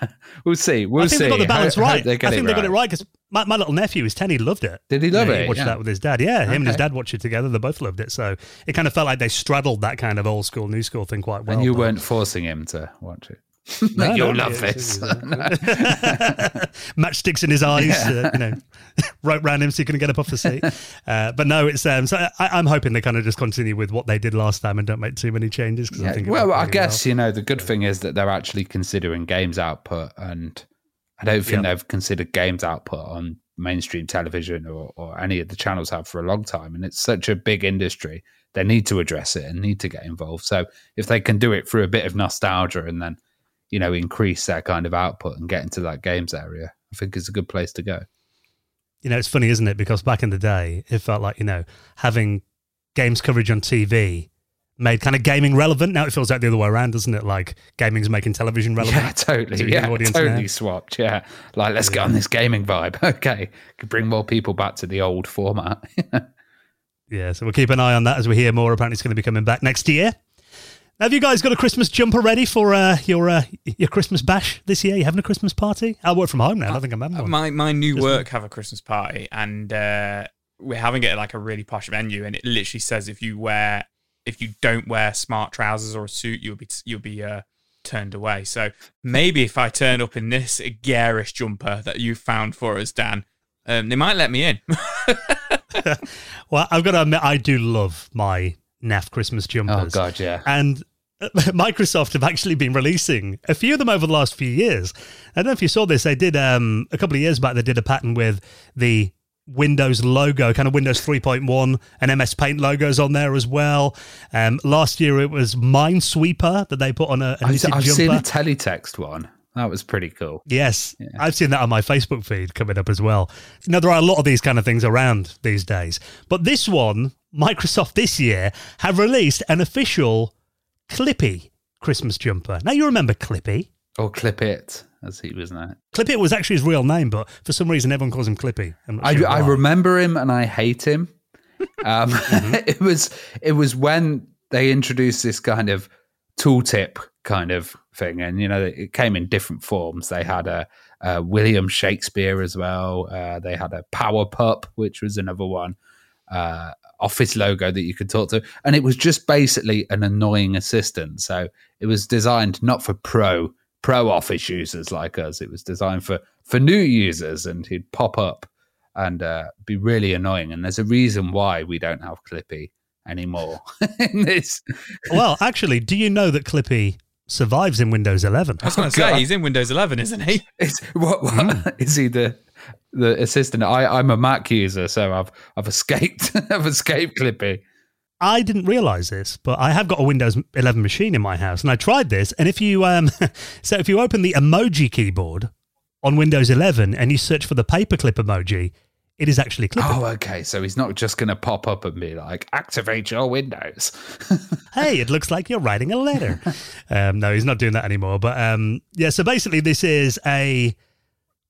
we'll see. We'll I think see. they got the balance Ho- hope right. get I think it they got it right because my, my little nephew is ten. He loved it. Did he love know, it? He watched Yeah. that with his dad. Yeah, him and his dad watched it together. They both loved it. So it kind of felt like they straddled that kind of old school, new school thing quite well. and you weren't forcing him to watch it. No, You'll love this. matchsticks in his eyes, Yeah. uh, you know, rope round him so he couldn't get up off the seat. Uh, but no, it's um, so I, I'm hoping they kind of just continue with what they did last time and don't make too many changes. I Yeah, think well, I guess you know the good thing is that they're actually considering games output, and I don't think Yeah. they've considered games output on mainstream television or, or any of the channels have for a long time. And it's such a big industry; they need to address it and need to get involved. So if they can do it through a bit of nostalgia and then you know increase their kind of output and get into that games area, I think it's a good place to go. you know, it's funny, isn't it? Because back in the day, it felt like, you know, having games coverage on TV made kind of gaming relevant. Now it feels like the other way around, doesn't it? Like gaming's making television relevant. Yeah, totally. to Yeah, audience totally now. swapped. Yeah, like let's get on this gaming vibe. Okay, could bring more people back to the old format. Yeah, so we'll keep an eye on that as we hear more. Apparently, it's going to be coming back next year. Have you guys got a Christmas jumper ready for uh, your uh, your Christmas bash this year? You having a Christmas party? I work from home now. I don't think I'm having one. My my new Just work have a Christmas party, and uh, we're having it at like a really posh venue, and it literally says if you wear if you don't wear smart trousers or a suit, you'll be you'll be uh, turned away. So maybe if I turn up in this garish jumper that you found for us, Dan, um, they might let me in. Well, I've got to admit, I do love my NAF Christmas jumpers. oh jumpers. god, yeah. And Microsoft have actually been releasing a few of them over the last few years. I don't know if you saw this. They did um, a couple of years back. They did a pattern with the Windows logo, kind of Windows 3.1 and MS Paint logos on there as well. Um, last year it was Minesweeper that they put on a. a I've, I've seen a teletext one. That was pretty cool. Yes, I've seen that on my Facebook feed coming up as well. Now, there are a lot of these kind of things around these days. But this one, Microsoft this year have released an official Clippy Christmas jumper. Now, you remember Clippy. Or Clippit, as he was now. Clippit was actually his real name, but for some reason everyone calls him Clippy. I, sure I remember him and I hate him. Um, Mm-hmm. it was it was when they introduced this kind of tooltip kind of thing, and you know it came in different forms. They had a, a William Shakespeare as well. Uh, they had a Power Pup, which was another one. Uh, office logo that you could talk to, and it was just basically an annoying assistant. So it was designed not for pro pro office users like us. It was designed for for new users, and he'd pop up and uh, be really annoying. And there's a reason why we don't have Clippy anymore in this. well, actually, do you know that Clippy survives in Windows 11? I was going to say he's in Windows 11, isn't he? It's, what, what is he the the assistant? I, I'm a Mac user, so I've I've escaped. I've escaped Clippy. I didn't realize this, but I have got a Windows 11 machine in my house, and I tried this. And if you um, so if you open the emoji keyboard on Windows 11 and you search for the paperclip emoji, it is actually Clippy. Oh, okay. So he's not just going to pop up and be like, "Activate your Windows." hey, it looks like you're writing a letter. um, no, he's not doing that anymore. But um, yeah, so basically, this is a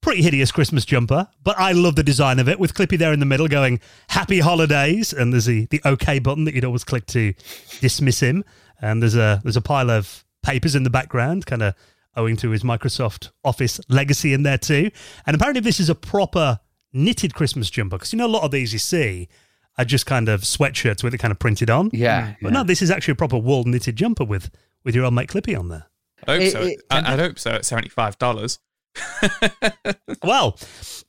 pretty hideous Christmas jumper, but I love the design of it with Clippy there in the middle going "Happy Holidays," and there's the the OK button that you'd always click to dismiss him, and there's a there's a pile of papers in the background, kind of owing to his Microsoft Office legacy in there too. And apparently, this is a proper knitted Christmas jumper because you know a lot of these you see are just kind of sweatshirts with it kind of printed on. Yeah, But no, this is actually a proper wool knitted jumper with with your old mate Clippy on there. I hope It- so. it- I, I'd hope so at $75. Well,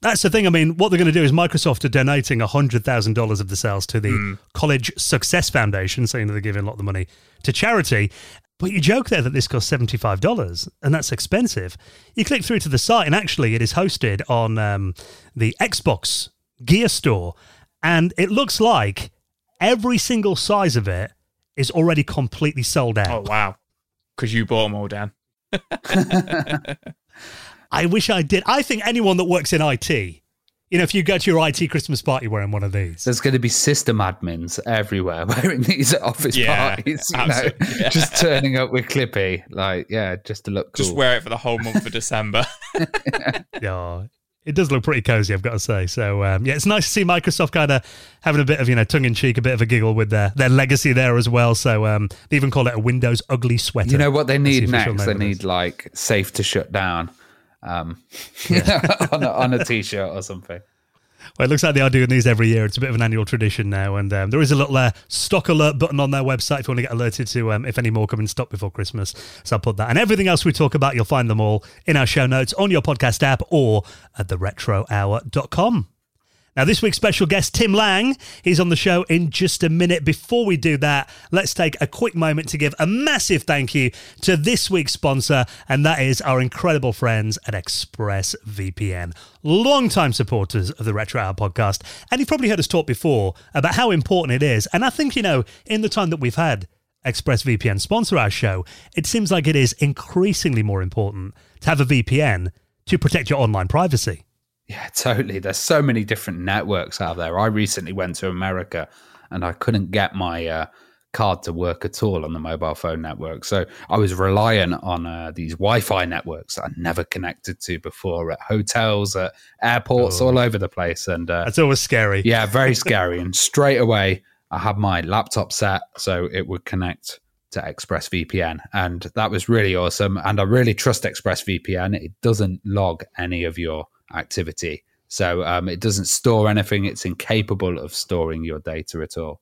that's the thing. I mean, what they're going to do is Microsoft are donating $100,000 of the sales to the hmm. College Success Foundation, saying that they're giving a lot of the money to charity. But you joke there that this costs $75 and that's expensive. You click through to the site and actually it is hosted on um, the Xbox Gear Store. And it looks like every single size of it is already completely sold out. Oh, wow. Because you bought them all, Dan. I wish I did. I think anyone that works in IT, you know, if you go to your IT Christmas party wearing one of these, there's going to be system admins everywhere wearing these at office yeah, parties, you know, yeah. just turning up with Clippy, like, yeah, just to look cool. Just wear it for the whole month of December. yeah it does look pretty cozy, I've got to say. So um, yeah, it's nice to see Microsoft kind of having a bit of you know tongue in cheek, a bit of a giggle with their their legacy there as well. So um, they even call it a Windows ugly sweater. You know what they need the next? They need like safe to shut down um, on a, on a t-shirt or something. Well, it looks like they are doing these every year. It's a bit of an annual tradition now, and um, there is a little uh, stock alert button on their website if you want to get alerted to um, if any more come in stock before Christmas. So I'll put that. And everything else we talk about, you'll find them all in our show notes on your podcast app or at theretrohour.com. Now, this week's special guest, Tim Lang, he's on the show in just a minute. Before we do that, let's take a quick moment to give a massive thank you to this week's sponsor, and that is our incredible friends at ExpressVPN, long-time supporters of the Retro Hour podcast. And you've probably heard us talk before about how important it is. And I think, you know, in the time that we've had ExpressVPN sponsor our show, it seems like it is increasingly more important to have a VPN to protect your online privacy. Yeah, totally. There's so many different networks out there. I recently went to America and I couldn't get my uh, card to work at all on the mobile phone network. So I was reliant on uh, these Wi Fi networks that I never connected to before at hotels, at airports, oh. all over the place. And uh, that's always scary. Yeah, very scary. and straight away, I had my laptop set so it would connect to ExpressVPN. And that was really awesome. And I really trust ExpressVPN. It doesn't log any of your activity. So um, it doesn't store anything. It's incapable of storing your data at all.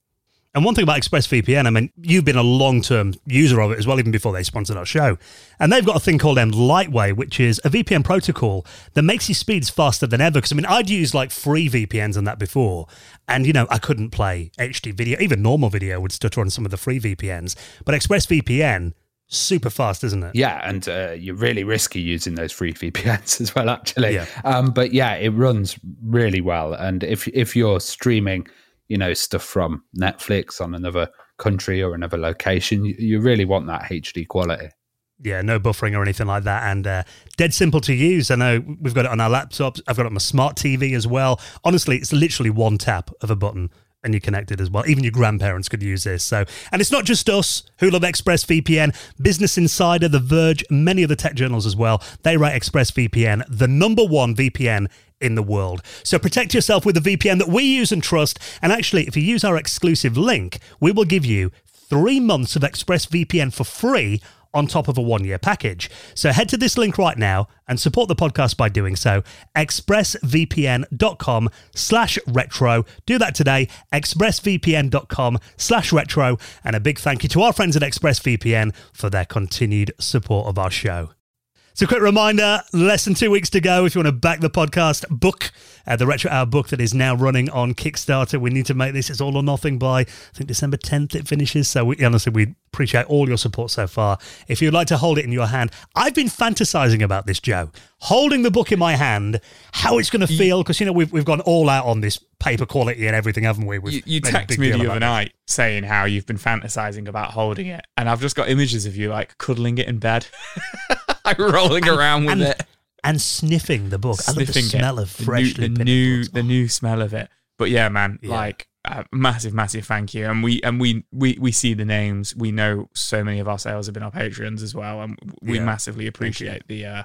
And one thing about ExpressVPN, I mean, you've been a long term user of it as well, even before they sponsored our show. And they've got a thing called um, Lightway, which is a VPN protocol that makes your speeds faster than ever. Because, I mean, I'd used like free VPNs and that before. And, you know, I couldn't play HD video, even normal video would stutter on some of the free VPNs. But ExpressVPN super fast, isn't it? Yeah, and uh, you're really risky using those free VPNs as well, actually. Yeah. Um, but yeah, it runs really well, and if if you're streaming, you know, stuff from Netflix on another country or another location, you, you really want that HD quality. Yeah, no buffering or anything like that, and uh, dead simple to use. I know we've got it on our laptops. I've got it on my smart TV as well. Honestly, it's literally one tap of a button and you're connected as well. Even your grandparents could use this. So, and it's not just us who love ExpressVPN. Business Insider, The Verge, many other tech journals as well. They write ExpressVPN, the number one VPN in the world. So protect yourself with the VPN that we use and trust. And actually, if you use our exclusive link, we will give you three months of ExpressVPN for free on top of a one year package. So head to this link right now and support the podcast by doing so. expressvpn.com slash retro. Do that today. expressvpn.com slash retro. And a big thank you to our friends at ExpressVPN for their continued support of our show. So, quick reminder less than two weeks to go. If you want to back the podcast book, uh, the Retro Hour book that is now running on Kickstarter, we need to make this. It's all or nothing by, I think, December 10th it finishes. So, we, honestly, we appreciate all your support so far. If you'd like to hold it in your hand, I've been fantasizing about this, Joe. Holding the book in my hand, how it's going to feel, because, you know, we've, we've gone all out on this paper quality and everything, haven't we? We've you you texted me the other night saying how you've been fantasizing about holding it. And I've just got images of you, like, cuddling it in bed. I'm rolling around with and, it and sniffing the book. Sniffing I love the smell it. of freshly the new, the new, the new smell of it. But yeah, man, yeah. like uh, massive, massive thank you. And we and we we we see the names. We know so many of our sales have been our patrons as well, and we yeah. massively appreciate the uh,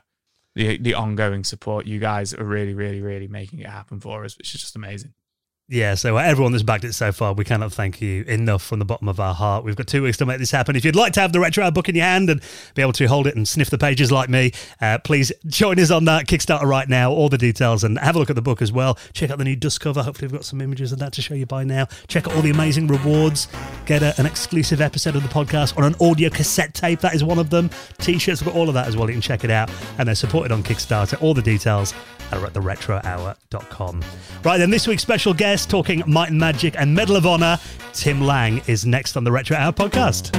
the the ongoing support. You guys are really, really, really making it happen for us, which is just amazing. Yeah, so everyone that's backed it so far, we cannot thank you enough from the bottom of our heart. We've got two weeks to make this happen. If you'd like to have the Retro Hour book in your hand and be able to hold it and sniff the pages like me, uh, please join us on that Kickstarter right now. All the details and have a look at the book as well. Check out the new dust cover. Hopefully, we've got some images of that to show you by now. Check out all the amazing rewards. Get a, an exclusive episode of the podcast on an audio cassette tape. That is one of them. T shirts, we've got all of that as well. You can check it out. And they're supported on Kickstarter. All the details are at theretrohour.com. Right then, this week's special guest talking Might and Magic and Medal of Honor, Tim Lang, is next on the Retro Hour podcast.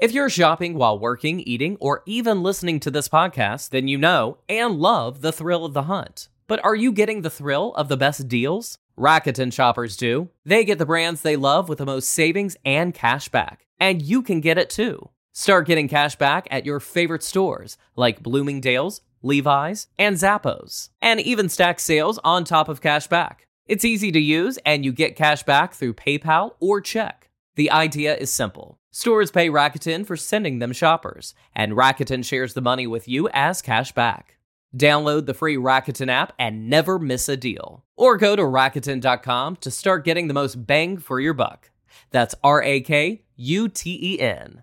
If you're shopping while working, eating, or even listening to this podcast, then you know and love the thrill of the hunt. But are you getting the thrill of the best deals? Rakuten shoppers do. They get the brands they love with the most savings and cash back. And you can get it too. Start getting cash back at your favorite stores like Bloomingdale's, Levi's, and Zappos. And even stack sales on top of cash back. It's easy to use and you get cash back through PayPal or check. The idea is simple. Stores pay Rakuten for sending them shoppers, and Rakuten shares the money with you as cash back. Download the free Rakuten app and never miss a deal. Or go to Rakuten.com to start getting the most bang for your buck. That's R A K U T E N.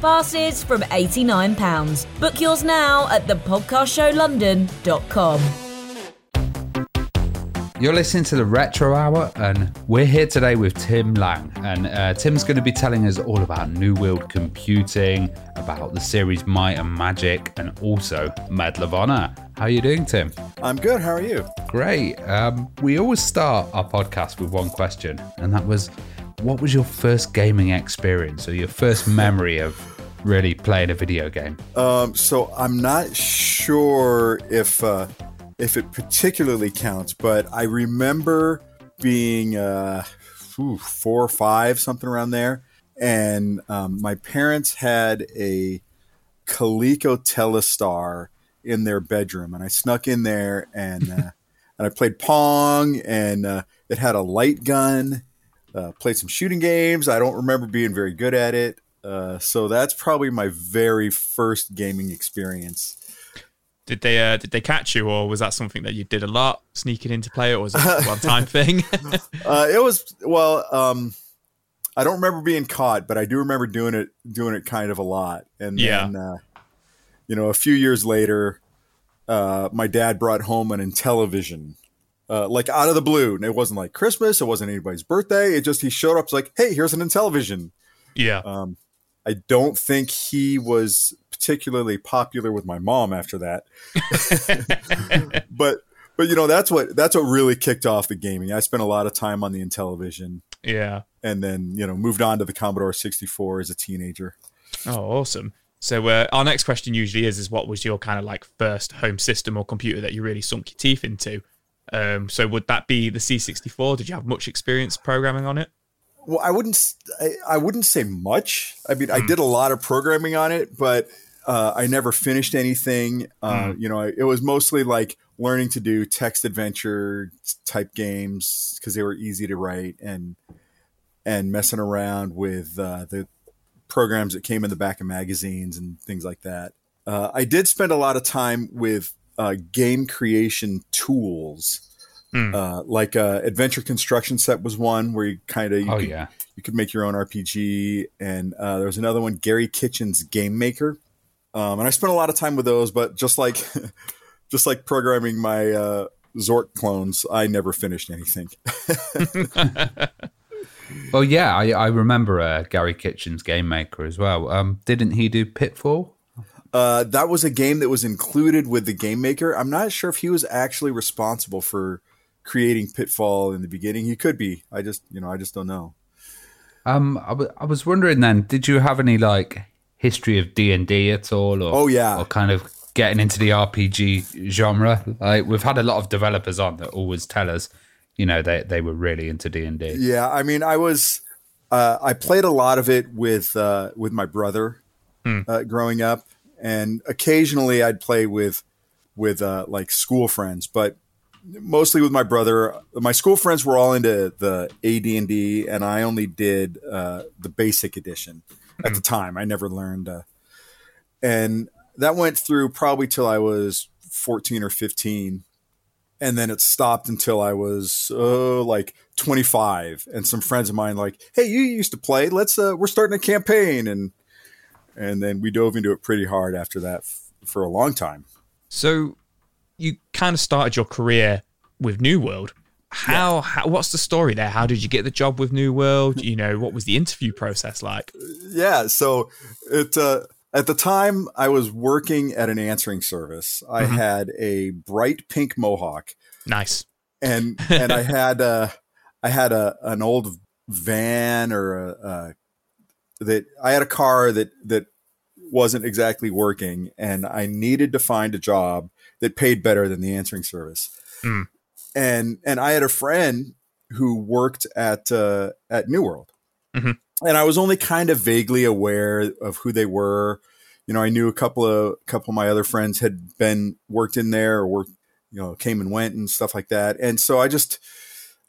Passes from £89. Book yours now at thepodcastshowlondon.com. You're listening to the Retro Hour, and we're here today with Tim Lang. And uh, Tim's going to be telling us all about New World Computing, about the series Might and Magic, and also Medal of Honor. How are you doing, Tim? I'm good. How are you? Great. Um, we always start our podcast with one question, and that was, what was your first gaming experience or your first memory of really playing a video game? Um, so I'm not sure if uh, if it particularly counts, but I remember being uh, four or five, something around there, and um, my parents had a Coleco Telestar in their bedroom, and I snuck in there and uh, and I played Pong, and uh, it had a light gun. Uh, played some shooting games. I don't remember being very good at it. Uh, so that's probably my very first gaming experience. Did they uh, did they catch you, or was that something that you did a lot, sneaking into play, or was it a one time thing? uh, it was well. Um, I don't remember being caught, but I do remember doing it doing it kind of a lot. And Yeah. then, uh, you know, a few years later, uh, my dad brought home an Intellivision. Uh, like out of the blue, and it wasn't like Christmas. It wasn't anybody's birthday. It just he showed up. It's like, hey, here's an Intellivision. yeah, Um, I don't think he was particularly popular with my mom after that. but but you know that's what that's what really kicked off the gaming. I spent a lot of time on the Intellivision, yeah. and then you know moved on to the Commodore 64 as a teenager. Oh, awesome. So uh, our next question usually is: is what was your kind of like first home system or computer that you really sunk your teeth into? Um, so would that be the C64? Did you have much experience programming on it? Well, I wouldn't I, I wouldn't say much. I mean, I did a lot of programming on it, but uh, I never finished anything. Uh, You know, it was mostly like learning to do text adventure type games because they were easy to write and and messing around with uh, the programs that came in the back of magazines and things like that. Uh, I did spend a lot of time with uh, game creation tools. Uh, like uh, Adventure Construction Set was one where you kind of you, Oh, could, yeah. you could make your own RPG, and uh, there was another one, Garry Kitchen's Game Maker, um, and I spent a lot of time with those. But just like just like programming my uh, Zork clones, I never finished anything. Oh, yeah. I, I remember uh, Garry Kitchen's Game Maker as well. Um, didn't he do Pitfall? Uh, that was a game that was included with the Game Maker. I'm not sure if he was actually responsible for creating Pitfall in the beginning. He could be. I just, you know, I just don't know. Um, I wa- I was wondering then, did you have any like history of D and D at all? Or, Oh, yeah. or kind of getting into the RPG genre. Like we've had a lot of developers on that always tell us, you know, they they were really into D and D. Yeah, I mean, I was uh, I played a lot of it with uh, with my brother uh, growing up, and occasionally I'd play with with uh, like school friends, but mostly with my brother. My school friends were all into the AD and D, and I only did uh, the basic edition at the time. I never learned, uh, and that went through probably till I was fourteen or fifteen and then it stopped until I was uh, like 25. And some friends of mine like, "Hey, you used to play. Let's uh, we're starting a campaign." And and then we dove into it pretty hard after that. for a long time. So you kind of started your career with New World. How, yeah. how, what's the story there? How did you get the job with New World? You know, what was the interview process like? Yeah, so it uh, at the time I was working at an answering service. I mm-hmm. had a bright pink mohawk. Nice. And and I had uh I had a an old van or a, a that I had a car that that wasn't exactly working and I needed to find a job that paid better than the answering service. Mm. And and I had a friend who worked at uh, at New World. Mm-hmm. And I was only kind of vaguely aware of who they were. You know, I knew a couple of a couple of my other friends had been worked in there or worked, you know, came and went and stuff like that. And so I just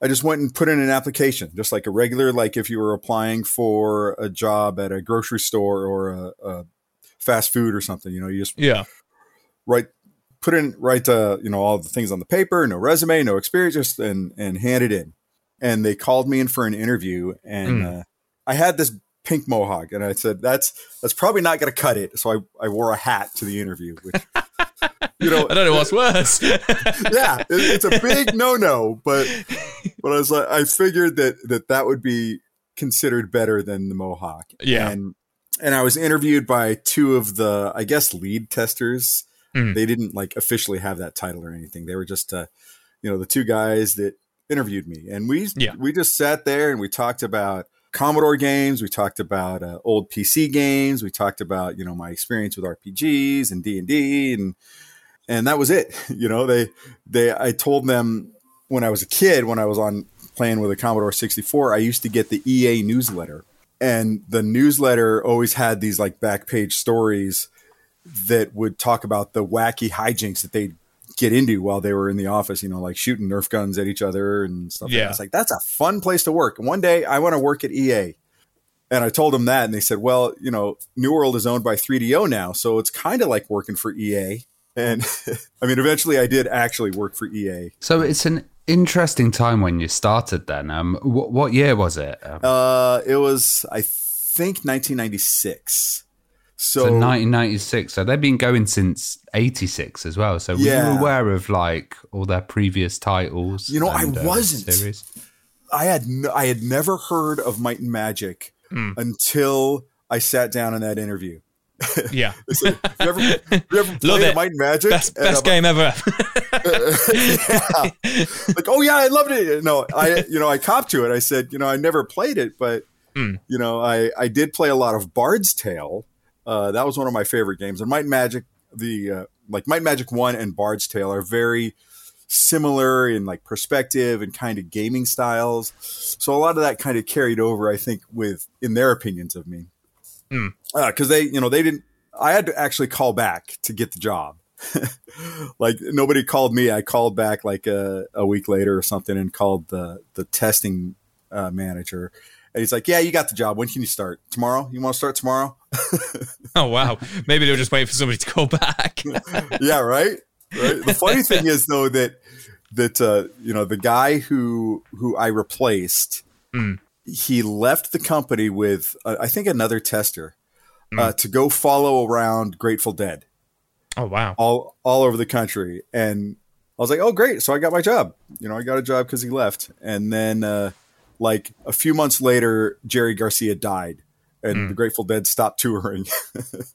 I just went and put in an application, just like a regular, like if you were applying for a job at a grocery store or a, a fast food or something. You know, you just yeah write put in write uh, you know all the things on the paper, no resume, no experience, just and and hand it in. And they called me in for an interview, and mm. uh, I had this pink mohawk, and I said that's that's probably not going to cut it. So I I wore a hat to the interview, which. You know, I don't know what's worse. yeah, it, it's a big no-no, but but I was like, I figured that that that would be considered better than the mohawk. Yeah, and and I was interviewed by two of the, I guess, lead testers. Mm. They didn't like officially have that title or anything. They were just, uh, you know, the two guys that interviewed me, and we yeah. we just sat there and we talked about Commodore games. We talked about uh, old PC games. We talked about you know my experience with RPGs and D and D, and and that was it. You know, they they I told them when I was a kid, when I was on playing with a Commodore 64, I used to get the EA newsletter and the newsletter always had these like back page stories that would talk about the wacky hijinks that they get into while they were in the office, you know, like shooting Nerf guns at each other and stuff. Yeah. Like it's like, that's a fun place to work. And one day I want to work at EA. And I told them that, and they said, well, you know, New World is owned by 3DO now. So it's kind of like working for EA. And I mean, eventually I did actually work for EA. So it's an interesting time when you started then. Um, what, what year was it? Um, uh, it was, I think, 1996. So, so 1996. So they've been going since 86 as well. So were yeah. you aware of like all their previous titles? You know, and, I uh, wasn't. Series? I had no, I had never heard of Might and Magic mm. until I sat down in that interview. Yeah. you ever, you ever Love it. Might and Magic? Best, best game ever. yeah. Like, oh yeah, I loved it. No, I you know I copped to it. I said, you know, I never played it, but mm. you know, I I did play a lot of Bard's Tale. Uh, that was one of my favorite games. And Might and Magic, the uh, like Might Magic One and Bard's Tale are very similar in like perspective and kind of gaming styles. So a lot of that kind of carried over, I think, with in their opinions of me. Because mm. uh, they, you know, they didn't. I had to actually call back to get the job. like nobody called me. I called back like a, a, week later or something and called the the testing uh, manager. And he's like, "Yeah, you got the job. When can you start? Tomorrow? You want to start tomorrow?" oh wow! Maybe they were just waiting for somebody to call back. yeah, right. Right. The funny thing is though that that uh, you know the guy who who I replaced, mm. he left the company with uh, I think another tester mm. to go follow around Grateful Dead. Oh wow! All all over the country, and I was like, oh great! So I got my job. You know, I got a job because he left, and then uh, like a few months later, Jerry Garcia died, and mm. the Grateful Dead stopped touring.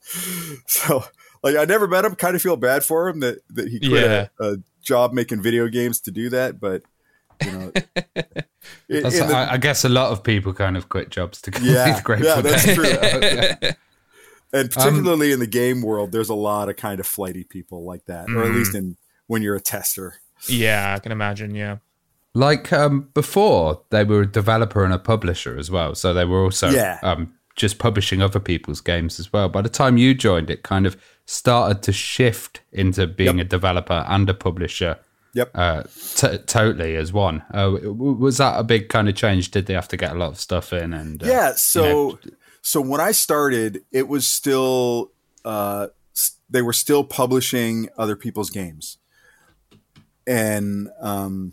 so like I never met him. Kind of feel bad for him that that he quit yeah. a, a job making video games to do that, but you know, it, the, I, I, guess a lot of people kind of quit jobs to go yeah, yeah, that's Dead. true. and um, particularly um, in the game world, there's a lot of kind of flighty people like that, mm-hmm. or at least mm. in when you're a tester. Yeah, I can imagine. Yeah, like um, before, they were a developer and a publisher as well, so they were also yeah. um, just publishing other people's games as well. By the time you joined, it kind of started to shift into being yep. a developer and a publisher. Yep. Uh, t- totally as one. Uh, was that a big kind of change? Did they have to get a lot of stuff in? And uh, yeah, so. You know, so when I started, it was still uh, they were still publishing other people's games, and um,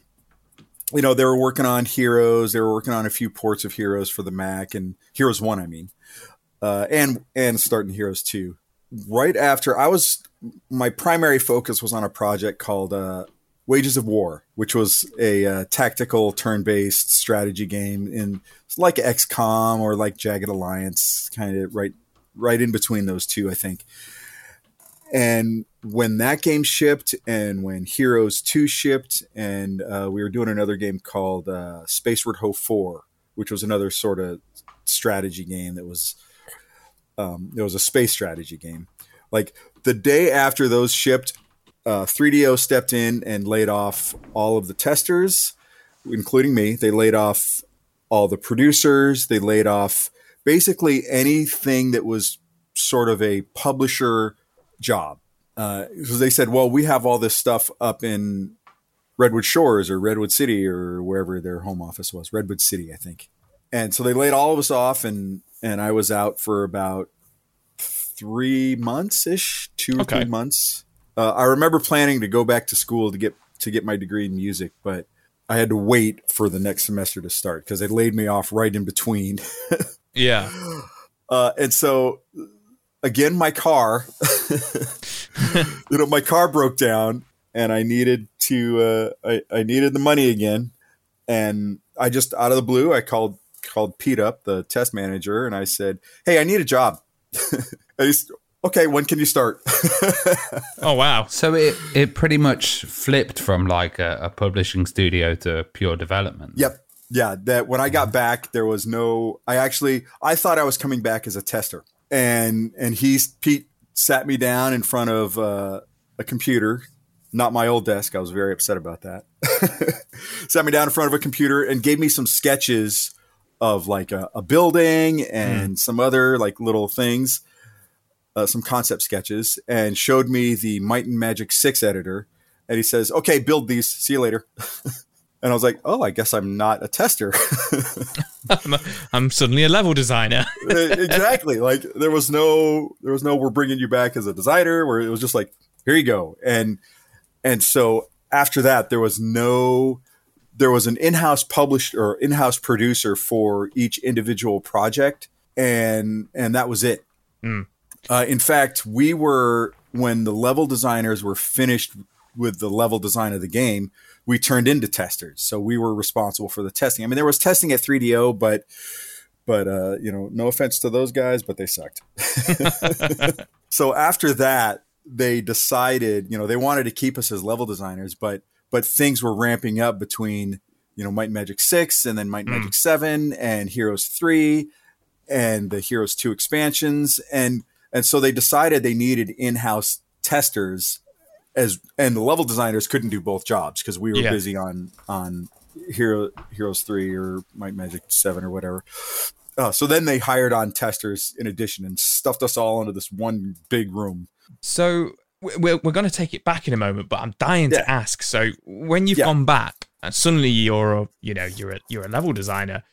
you know they were working on Heroes. They were working on a few ports of Heroes for the Mac and Heroes One, I mean, uh, and and starting Heroes Two. right after I was, my primary focus was on a project called uh, Wages of War, which was a uh, tactical turn-based strategy game in like XCOM or like Jagged Alliance, kind of right right in between those two, I think. And when that game shipped, and when Heroes Two shipped, and uh, we were doing another game called uh, Spaceward Ho Four, which was another sort of strategy game that was um, it was a space strategy game. Like the day after those shipped, uh, 3DO stepped in and laid off all of the testers, including me. They laid off all the producers. They laid off basically anything that was sort of a publisher job. Uh, so they said, well, we have all this stuff up in Redwood Shores or Redwood City or wherever their home office was, Redwood City, I think. And so they laid all of us off, and and I was out for about three months ish, two or Okay. three months. Uh, I remember planning to go back to school to get to get my degree in music, but I had to wait for the next semester to start because they laid me off right in between. Yeah. Uh, and so again, my car, you know, my car broke down and I needed to, uh, I, I needed the money again. And I just out of the blue, I called, called Pete up, the test manager, and I said, Hey, I need a job. and he's, okay, when can you start? Oh wow. So it it pretty much flipped from like a, a publishing studio to pure development. Yep. Yeah, that when I got back, there was no. I actually I thought I was coming back as a tester, and and he's Pete sat me down in front of uh, a computer, not my old desk. I was very upset about that. sat me down in front of a computer and gave me some sketches of like a, a building and some other like little things, uh, some concept sketches, and showed me the Might and Magic Six editor. And he says, "Okay, build these. See you later." And I was like, oh, I guess I'm not a tester. I'm, I'm suddenly a level designer. exactly. Like there was no, there was no, we're bringing you back as a designer where it was just like, here you go. And, and so after that, there was no, there was an in-house published or in-house producer for each individual project. And, and that was it. Uh, in fact, we were, when the level designers were finished with the level design of the game, we turned into testers. So we were responsible for the testing. I mean, there was testing at 3DO, but but uh, you know, no offense to those guys, but they sucked. so after that, they decided, you know, they wanted to keep us as level designers, but but things were ramping up between, you know, Might and Magic 6 and then Might and Magic 7 and Heroes 3 and the Heroes 2 expansions and and so they decided they needed in-house testers as and the level designers couldn't do both jobs because we were Yeah. busy on on Hero Heroes three or Might Magic seven or whatever. Uh, so then they hired on testers in addition and stuffed us all into this one big room. So we- we're, we're going to take it back in a moment, but I'm dying Yeah. to ask. So when you've Yeah. gone back and suddenly you're a, you know, you're a, you're a level designer,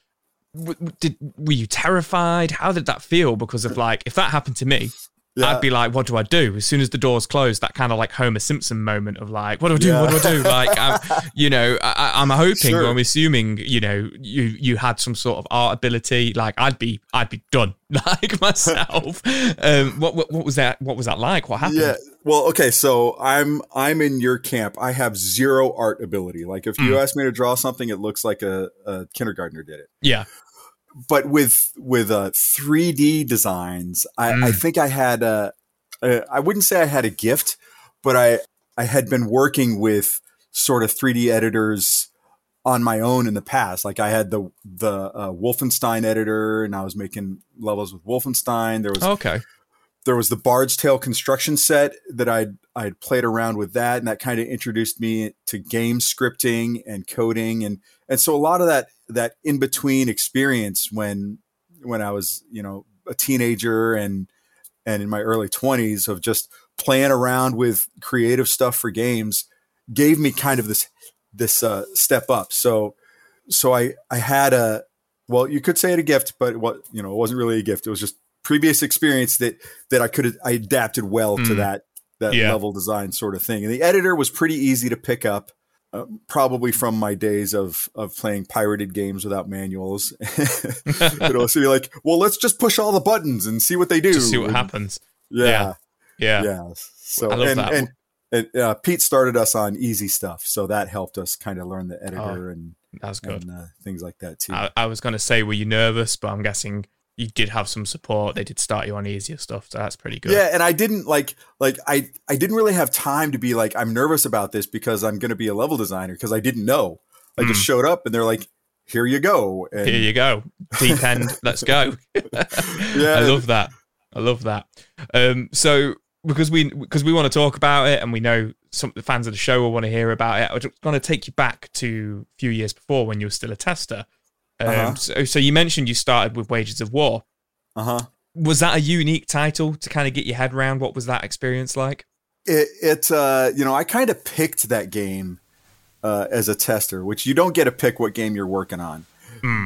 w- did were you terrified? How did that feel? Because of like, if that happened to me, Yeah. I'd be like, what do I do? As soon as the doors close, that kind of like Homer Simpson moment of like, what do I do? What do I do? Like, I'm, you know, I, I'm hoping, Sure. or I'm assuming, you know, you you had some sort of art ability. Like, I'd be, I'd be done, like myself. um, what, what what was that? What was that like? What happened? Yeah. Well, okay. So I'm I'm in your camp. I have zero art ability. Like if you ask me to draw something, it looks like a, a kindergartner did it. yeah. But with with uh 3D designs, I, I think I had a, a I wouldn't say I had a gift, but I I had been working with sort of 3D editors on my own in the past. Like I had the the uh, Wolfenstein editor, and I was making levels with Wolfenstein. There was Okay. There was the Bard's Tale construction set that I'd I'd played around with that, and that kind of introduced me to game scripting and coding, and and so a lot of that that in between experience when when I was you know a teenager and and in my early twenties of just playing around with creative stuff for games gave me kind of this this uh, step up. So so I I had a well you could say it a gift, but what you know it wasn't really a gift. It was just previous experience that that I could I adapted well to Mm. that that Yeah. level design sort of thing. And the editor was pretty easy to pick up. Uh, probably from my days of of playing pirated games without manuals, you know. So you're like, well, let's just push all the buttons and see what they do. Just see what And- happens. Yeah. Yeah. Yeah. Yeah. So I love and, that. and, and uh, Pete started us on easy stuff, so that helped us kind of learn the editor and, That's good. and uh, things like that too. I, I was going to say, were you nervous? But I'm guessing you did have some support. They did start you on easier stuff, so that's pretty good. Yeah, and I didn't like like I I didn't really have time to be like I'm nervous about this because I'm going to be a level designer because I didn't know. I just showed up and they're like, "Here you go." And Hmm. Here you go, deep end. let's go. Yeah. I love that. I love that. Um, so because we because we want to talk about it, and we know some of the fans of the show will want to hear about it. I'm just going to take you back to a few years before when you were still a tester. Um, Uh-huh. so, so you mentioned you started with Wages of War. uh huh. Was that a unique title to kind of get your head around? What was that experience like? It it uh you know I kind of picked that game uh, as a tester, which you don't get to pick what game you're working on.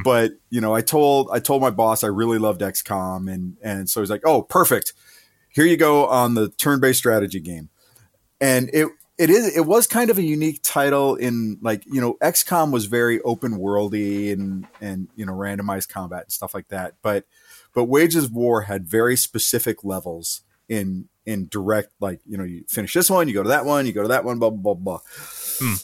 But you know, I told I told my boss I really loved XCOM, and and so he's like, "Oh, perfect. Here you go on the turn-based strategy game." And it it is it was kind of a unique title in like you know XCOM was very open worldy and and you know randomized combat and stuff like that, but but Wages of War had very specific levels in in direct like you know you finish this one, you go to that one, you go to that one, blah blah blah. blah.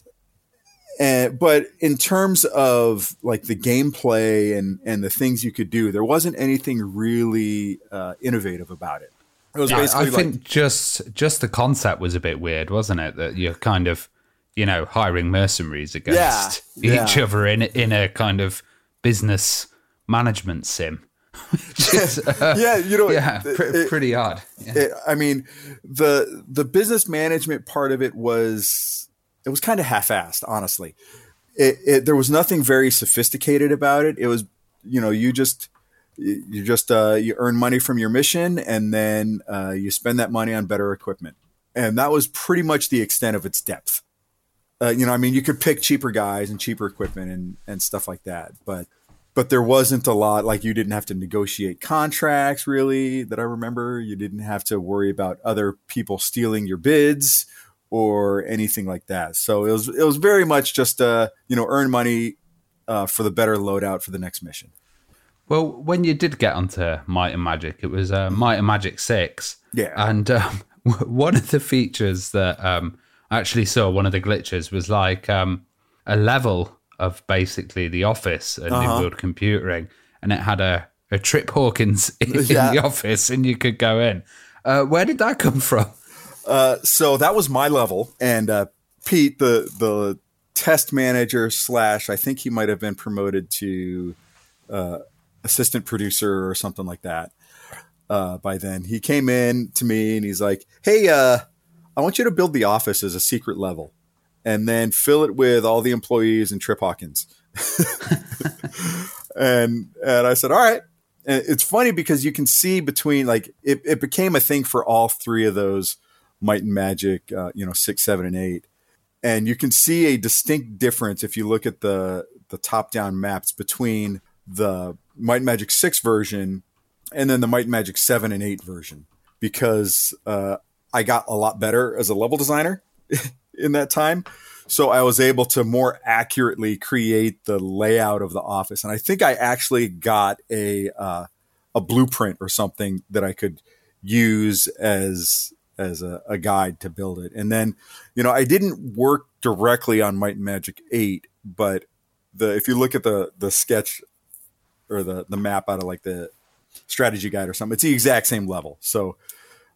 And, but in terms of like the gameplay and and the things you could do, there wasn't anything really uh, innovative about it. It was I, basically I like think just just the concept was a bit weird, wasn't it? That you're kind of, you know, hiring mercenaries against Yeah, each yeah. other in in a kind of business management sim. Is, uh, yeah, you know, yeah, it- pre- it- pretty odd. Yeah. it, I mean, the the business management part of it was it was kind of half-assed, honestly. It, it there was nothing very sophisticated about it. It was, you know, you just you just uh, you earn money from your mission, and then uh, you spend that money on better equipment, and that was pretty much the extent of its depth. Uh, you know, I mean, you could pick cheaper guys and cheaper equipment and and stuff like that, but but there wasn't a lot like you didn't have to negotiate contracts really that I remember. You didn't have to worry about other people stealing your bids or anything like that. So it was it was very much just uh you know earn money uh, for the better loadout for the next mission. Well, when you did get onto Might and Magic, it was uh, Might and Magic Six. Yeah. and um, one of the features that um, I actually saw, one of the glitches, was like um, a level of basically the office and New World Computing, and it had a a Trip Hawkins in, in Yeah. the office, and you could go in. Uh, where did that come from? Uh, so that was my level, and uh, Pete, the the test manager slash, I think he might have been promoted to uh, assistant producer or something like that. Uh, by then, he came in to me and he's like, "Hey, uh, I want you to build the office as a secret level, and then fill it with all the employees and Trip Hawkins." and and I said, "All right." And it's funny because you can see between like it, it became a thing for all three of those Might and Magic, uh, you know, six, seven, and eight, and you can see a distinct difference if you look at the the top down maps between the Might and Magic six version and then the Might and Magic seven and eight version because uh, I got a lot better as a level designer in that time. So I was able to more accurately create the layout of the office, and I think I actually got a uh, a blueprint or something that I could use as as a, a guide to build it. And then, you know, I didn't work directly on Might and Magic Eight, but the if you look at the the sketch or the the map out of like the strategy guide or something, it's the exact same level. So,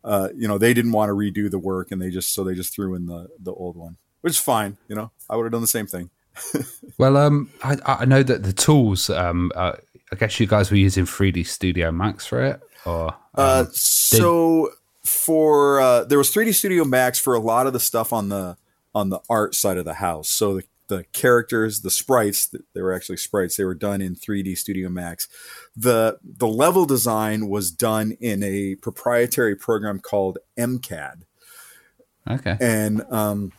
uh, you know, they didn't want to redo the work, and they just so they just threw in the the old one, which is fine. You know, I would have done the same thing. Well, um, I, I know that the tools. Um, uh, I guess you guys were using 3D Studio Max for it, or Uh, so for uh, there was 3D Studio Max for a lot of the stuff on the on the art side of the house. So the, the characters, the sprites, they were actually sprites. They were done in 3D Studio Max. The the level design was done in a proprietary program called MCAD. okay, And um,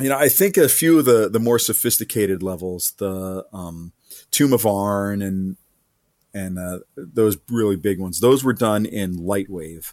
you know, I think a few of the the more sophisticated levels, the um, Tomb of Varn and and uh, those really big ones, those were done in Lightwave.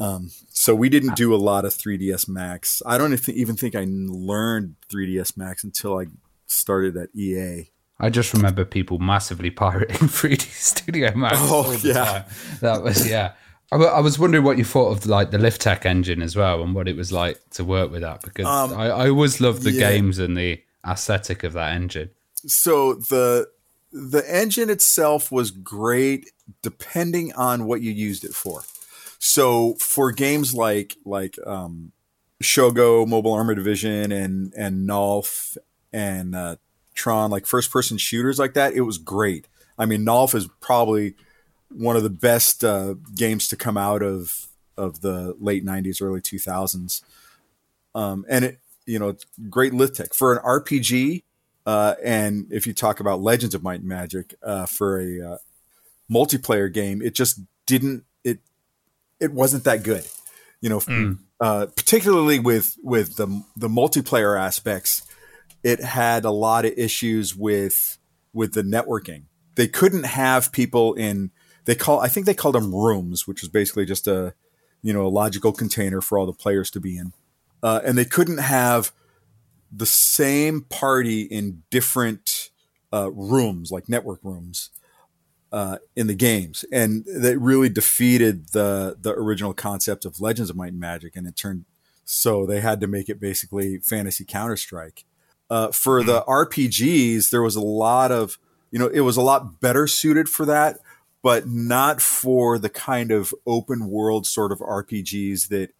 Um, so we didn't do a lot of 3ds Max. I don't even think I learned 3ds Max until I started at EA. I just remember people massively pirating 3D Studio Max. Oh, all the yeah. time. that was yeah. I, w- I was wondering what you thought of like the LithTech engine as well, and what it was like to work with that because Um, I, I always loved the yeah. games and the aesthetic of that engine. so the the engine itself was great depending on what you used it for. So for games like like um, Shogo, Mobile Armor Division, and and Nolf and uh, Tron, like first person shooters like that, it was great. I mean, Nolf is probably one of the best uh, games to come out of of the late '90s, early 2000s. Um, and it, you know, great LithTech for an RPG. Uh, and if you talk about Legends of Might and Magic uh, for a uh, multiplayer game, it just didn't it wasn't that good. You know, uh, particularly with with the the multiplayer aspects, it had a lot of issues with with the networking. They couldn't have people in they call I think they called them rooms, which was basically just a you know a logical container for all the players to be in, uh, and they couldn't have the same party in different uh, rooms, like network rooms, uh, in the games, and that really defeated the the original concept of Legends of Might and Magic, and it turned so they had to make it basically fantasy Counter Strike. Uh, for the RPGs, there was a lot of you know it was a lot better suited for that, but not for the kind of open world sort of RPGs that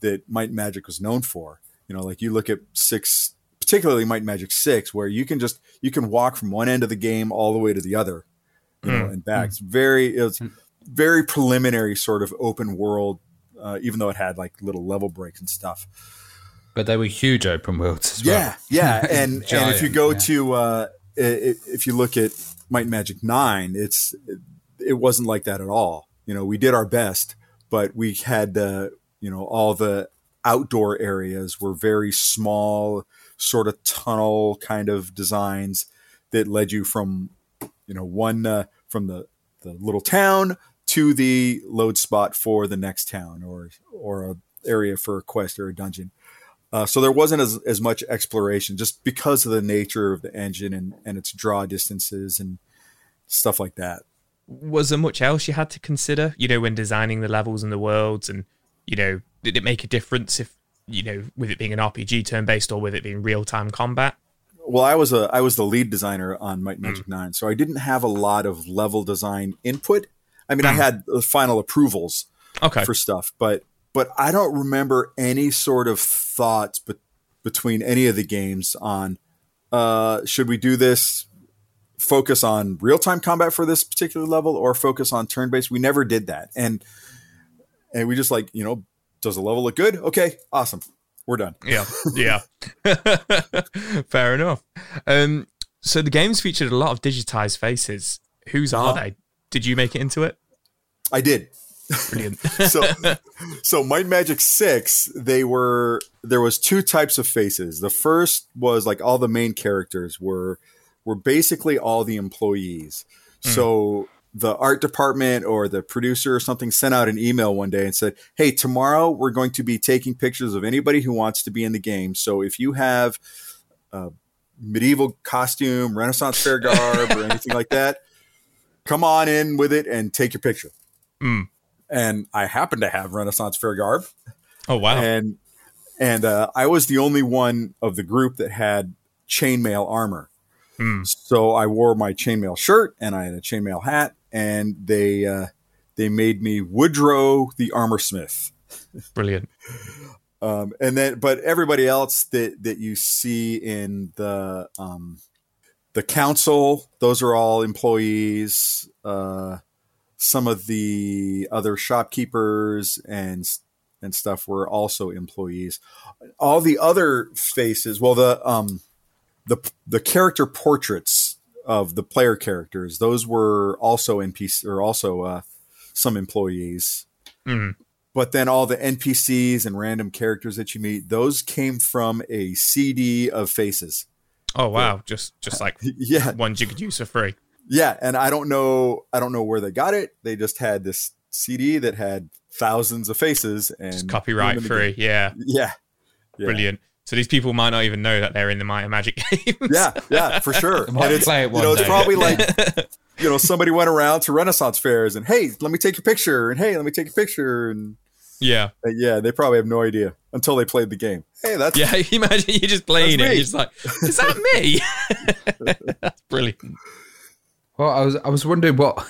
that Might and Magic was known for. You know, like you look at six, particularly Might and Magic Six, where you can just you can walk from one end of the game all the way to the other, you know, and back. It's very it's very preliminary sort of open world, uh, even though it had like little level breaks and stuff. But they were huge open worlds as well. Yeah, yeah, and and if you go yeah. to uh, if you look at Might and Magic Nine, it's it wasn't like that at all. You know, we did our best, but we had uh, you know all the outdoor areas were very small, sort of tunnel kind of designs that led you from you know one uh, from the the little town to the load spot for the next town or or a area for a quest or a dungeon. Uh, so there wasn't as, as much exploration just because of the nature of the engine and, and its draw distances and stuff like that. was there much else you had to consider you know when designing the levels and the worlds and you know did it make a difference if you know with it being an rpg turn based or with it being real-time combat Well, I was a I was the lead designer on Might and Magic Nine, so I didn't have a lot of level design input. I mean, I had the final approvals okay for stuff, but but I don't remember any sort of thoughts be- between any of the games on uh, should we do this focus on real time combat for this particular level or focus on turn based. We never did that, and and we just like you know does the level look good? Okay, awesome, we're done. yeah. Yeah. Fair enough. Um so the games featured a lot of digitized faces. Whose are Uh-huh. they? Did you make it into it? I did. brilliant. So so Might Magic 6 they were there was two types of faces. The first was like all the main characters were were basically all the employees. So the art department or the producer or something sent out an email one day and said hey tomorrow we're going to be taking pictures of anybody who wants to be in the game. So if you have a medieval costume renaissance fair garb or anything like that come on in with it and take your picture. And I happen to have Renaissance fair garb, oh wow. And and uh, I was the only one of the group that had chainmail armor. So I wore my chainmail shirt and I had a chainmail hat, and they uh, they made me Woodrow the armor smith. brilliant Um, and then, but everybody else that that you see in the um, the council, those are all employees. Uh, some of the other shopkeepers and and stuff were also employees. All the other faces, well, the um, the the character portraits of the player characters, those were also NPC or also uh, some employees Mhm. but then all the NPCs and random characters that you meet, those came from a CD of faces. oh wow just just like Yeah, ones you could use for free yeah, and I don't know, I don't know where they got it. They just had this CD that had thousands of faces and just copyright them in the free game. yeah Yeah, yeah. Brilliant. So these people might not even know that they're in the Might and Magic games. Yeah, yeah, for sure. Might and it's play it you know one it's probably like you know somebody went around to Renaissance fairs and hey, let me take your picture and hey, let me take your picture and yeah. uh, yeah, they probably have no idea until they played the game. Hey, that's Yeah, imagine you're just playing it. me. Like, is that me? That's brilliant. Well, I was I was wondering what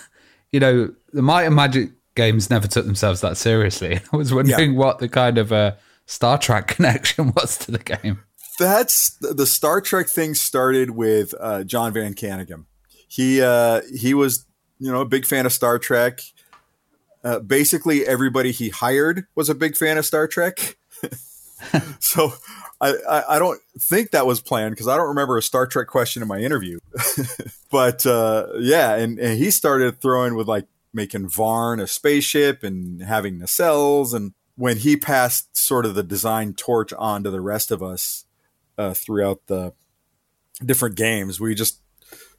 you know the Might and Magic games never took themselves that seriously. I was wondering what the kind of uh, Star Trek connection was to the game. That's the Star Trek thing started with uh, Jon Van Caneghem. He uh, he was you know a big fan of Star Trek. Uh, basically, everybody he hired was a big fan of Star Trek. so I, I, I don't think that was planned because I don't remember a Star Trek question in my interview. but uh, yeah, and, and he started throwing with like making Varn a spaceship and having nacelles. And when he passed sort of the design torch on to the rest of us uh, throughout the different games, we just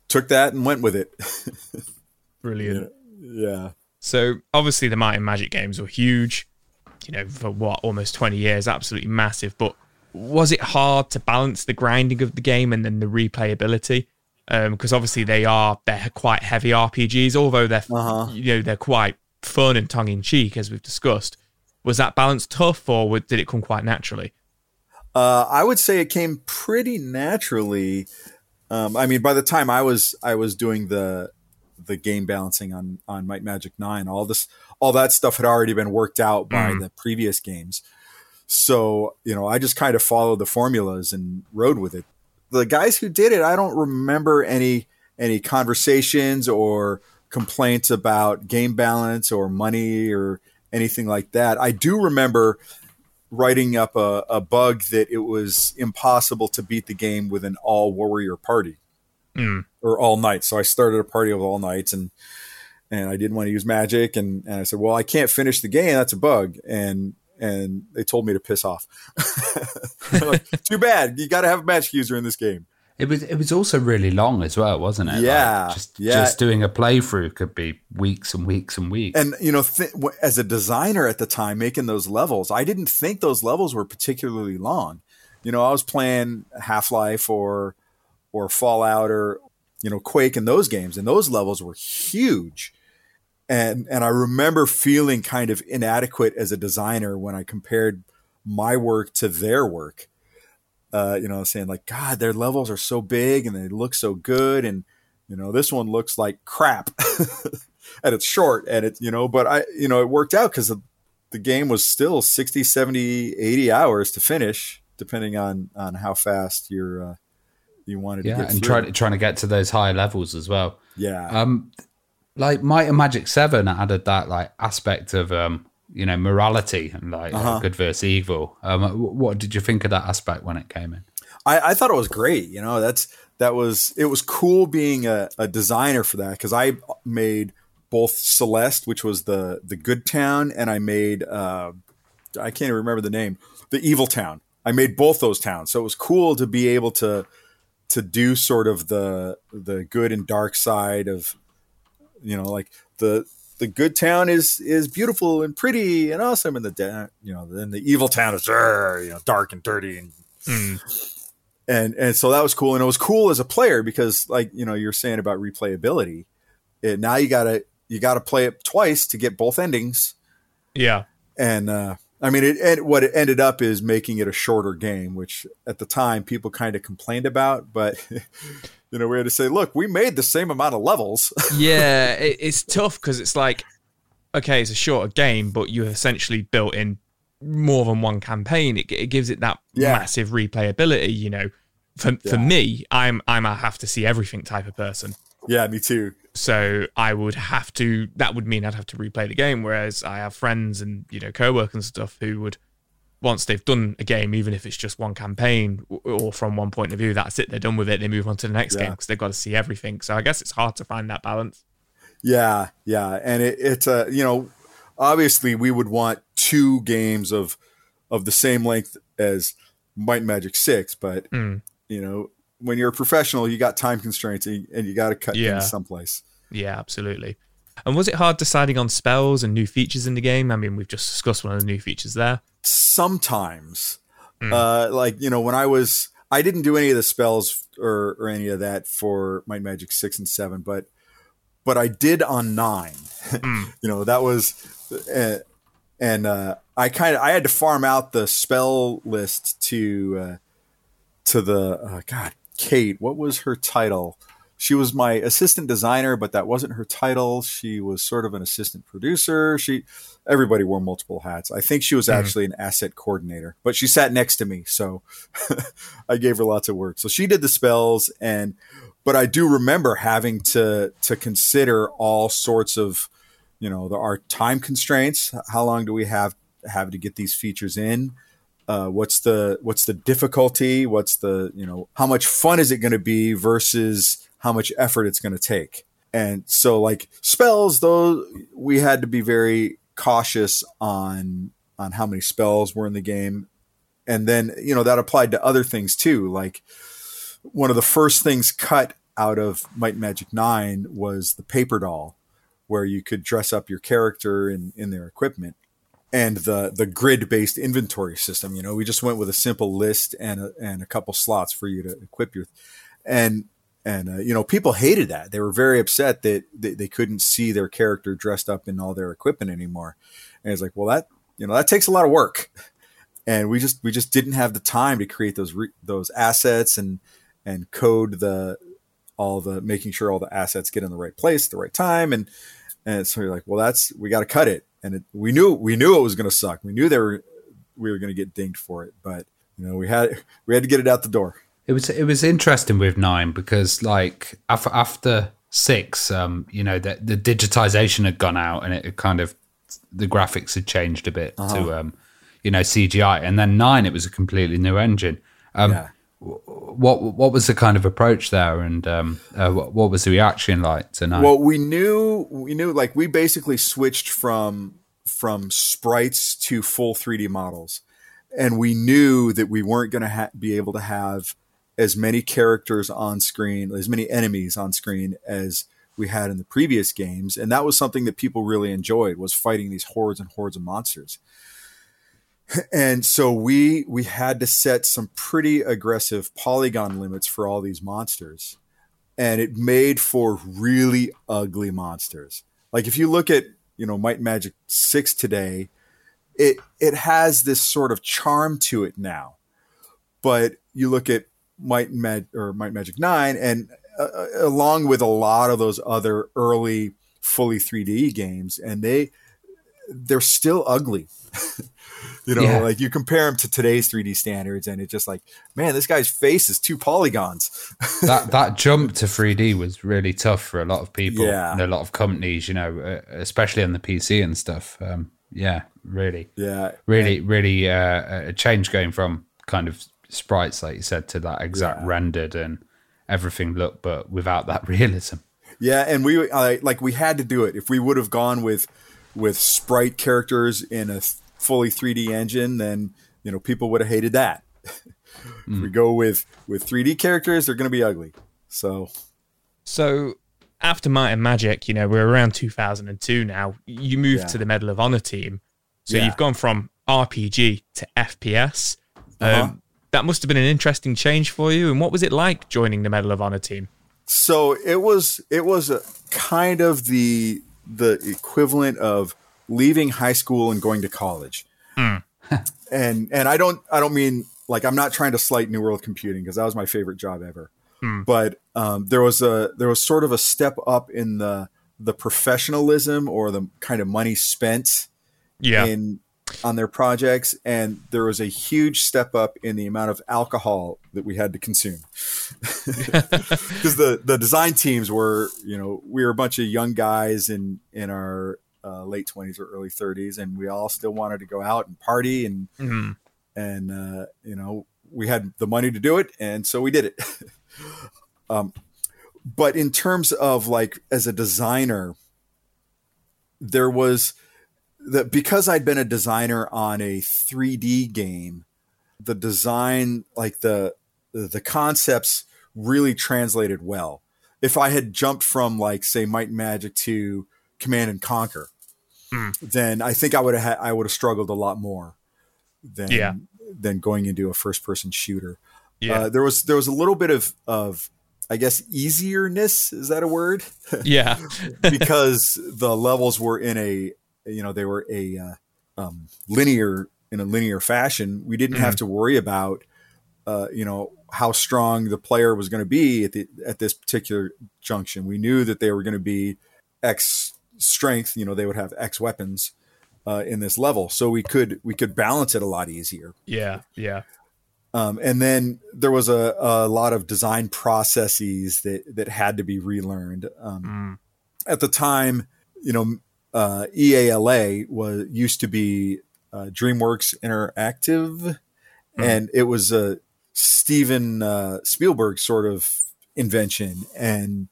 took that and went with it. Brilliant. yeah. So obviously the Might and Magic games were huge, you know, for what almost 20 years, absolutely massive. But was it hard to balance the grinding of the game and then the replayability? Because obviously they are they're quite heavy RPGs, although they're Uh-huh. you know they're quite fun and tongue in cheek as we've discussed. Was that balance tough, or did it come quite naturally? Uh, I would say it came pretty naturally. Um, I mean, by the time I was I was doing the the game balancing on on Might Magic Nine, all this all that stuff had already been worked out by the previous games. So you know, I just kind of followed the formulas and rode with it. The guys who did it, I don't remember any any conversations or complaints about game balance or money or anything like that. I do remember writing up a, a bug that it was impossible to beat the game with an all warrior party hmm. or all knights. So I started a party of all knights and and I didn't want to use magic and, and I said, well, I can't finish the game. That's a bug. And and they told me to piss off. Like, Too bad. You got to have a magic user in this game. It was it was also really long as well, wasn't it? Yeah, just yeah. just doing a playthrough could be weeks and weeks and weeks. And you know, th- as a designer at the time, making those levels, I didn't think those levels were particularly long. You know, I was playing Half Life or or Fallout or you know Quake and those games, and those levels were huge. And and I remember feeling kind of inadequate as a designer when I compared my work to their work. Uh, you know, saying like, God, their levels are so big and they look so good, and you know, this one looks like crap. and it's short and it's you know but i you know it worked out because the, the game was still 60 70 80 hours to finish depending on on how fast you're uh, you wanted to yeah, get and trying trying to get to those high levels as well. yeah Um, like Might and Magic Seven added that like aspect of um, you know, morality and like uh, Uh-huh. good versus evil. Um, what did you think of that aspect when it came in? I, I thought it was great you know that's that was it was cool being a, a designer for that because i made both celeste which was the the good town and i made uh i can't even remember the name the evil town i made both those towns so it was cool to be able to to do sort of the the good and dark side of you know like the the good town is is beautiful and pretty and awesome and the da- you know then the evil town is you know dark and dirty and and and so that was cool. And it was cool as a player because like you know you're saying about replayability it, now you gotta you gotta play it twice to get both endings. Yeah. and uh i mean it and what it ended up is making it a shorter game which at the time people kind of complained about but you know we had to say look we made the same amount of levels yeah, it, it's tough because it's like, okay, it's a shorter game, but you essentially built in more than one campaign. It, it gives it that Yeah. massive replayability. You know, for for Yeah. me, I'm I'm a have to see everything type of person. yeah me too So I would have to. That would mean I'd have to replay the game. Whereas I have friends and you know co-workers and stuff who would, once they've done a game, even if it's just one campaign or from one point of view, that's it. They're done with it. They move on to the next Yeah. game because they've got to see everything. So I guess it's hard to find that balance. Yeah, yeah, and it, it's a you know, obviously we would want two games of of the same length as Might and Magic Six, but Mm. you know, when you're a professional, you got time constraints and, and you got to cut Yeah. things someplace. Yeah, absolutely. And was it hard deciding on spells and new features in the game? I mean, we've just discussed one of the new features there. Sometimes, Mm. Uh, like you know, when I was, I didn't do any of the spells or or any of that for Might Magic six and seven, but but I did on nine. Mm. you know, that was, uh, and uh, I kind of I had to farm out the spell list to uh, to the uh, God Kate. What was her title? She was my assistant designer, but that wasn't her title. She was sort of an assistant producer. She everybody wore multiple hats. I think she was mm-hmm. actually an asset coordinator, but she sat next to me, so I gave her lots of work. So she did the spells and but I do remember having to to consider all sorts of you know there are time constraints. How long do we have have to get these features in? Uh, what's the what's the difficulty? What's the you know how much fun is it going to be versus how much effort it's going to take. And so like spells, though, we had to be very cautious on on how many spells were in the game. And then, you know, that applied to other things too. Like one of the first things cut out of Might Magic 9 was the paper doll, where you could dress up your character in, in their equipment. And the the grid based inventory system, you know, we just went with a simple list and a, and a couple slots for you to equip your. And and uh, you know people hated that. They were very upset that they, they, couldn't see their character dressed up in all their equipment anymore. And it's like well that you know that takes a lot of work. And we just we just didn't have the time to create those re- those assets and and code the all the making sure all the assets get in the right place at the right time. And and so you're like well that's we got to cut it. And it, we knew we knew it was going to suck. We knew they were we were going to get dinged for it. But you know we had we had to get it out the door it was it was interesting with nine because like after after six, um, you know, the, the digitization had gone out and it kind of the graphics had changed a bit uh-huh. to um, you know CGI, and then nine it was a completely new engine. Um, yeah. What what was the kind of approach there, and um, uh, what, what, was the reaction like to nine? Well, we knew we knew like we basically switched from from sprites to full 3D models, and we knew that we weren't going to ha- be able to have as many characters on screen, as many enemies on screen as we had in the previous games, and that was something that people really enjoyed was fighting these hordes and hordes of monsters. And so we we had to set some pretty aggressive polygon limits for all these monsters. And it made for really ugly monsters. Like if you look at, you know, Might Magic 6 today, it it has this sort of charm to it now. But you look at Might Mag or Might Magic Nine, and uh, uh along with a lot of those other early fully 3D games, and they they're still ugly. you know, yeah. like you compare them to today's 3D standards, and it's just like, man, this guy's face is two polygons. that that jump to 3D was really tough for a lot of people yeah. and a lot of companies. You know, uh, especially on the PC and stuff. Um, yeah, really. Yeah, really, really uh, a change going from kind of sprites, like you said, to that exact yeah. rendered and everything look, but without that realism. Yeah, and we uh, like we had to do it. If we would have gone with with sprite characters in a fully 3D engine, then you know people would have hated that. mm. we go with with 3D characters, they're going to be ugly. So, so after Might and Magic, you know, we're around 2002 now. You moved yeah. to the Medal of Honor team, so yeah. you've gone from RPG to FPS. Uh-huh. Um, that must have been an interesting change for you. And what was it like joining the Medal of Honor team? So it was it was a kind of the the equivalent of leaving high school and going to college. Mm. and and I don't I don't mean like I'm not trying to slight New World Computing because that was my favorite job ever. Mm. But um, there was a there was sort of a step up in the the professionalism or the kind of money spent yeah. in on their projects, and there was a huge step up in the amount of alcohol that we had to consume. Because the the design teams were, you know, we were a bunch of young guys in in our uh, late twenties or early thirties, and we all still wanted to go out and party, and mm-hmm. and uh, you know, we had the money to do it, and so we did it. um, but in terms of like as a designer, there was that because I'd been a designer on a 3D game, the design, like the the concepts, really translated well. If I had jumped from like say Might and Magic to Command and Conquer, mm. then I think I would have I would have struggled a lot more than yeah. than going into a first person shooter. Yeah. Uh, there was there was a little bit of of I guess easierness is that a word? Yeah. because the levels were in a you know they were a uh, um, linear in a linear fashion. We didn't have to worry about uh, you know how strong the player was going to be at the at this particular junction. We knew that they were going to be X strength. You know they would have X weapons uh, in this level, so we could we could balance it a lot easier. Yeah. Yeah. Um, and then there was a, a lot of design processes that that had to be relearned. Um, At the time, you know, uh, EALA was used to be uh, DreamWorks Interactive, and it was a Steven uh, Spielberg sort of invention, and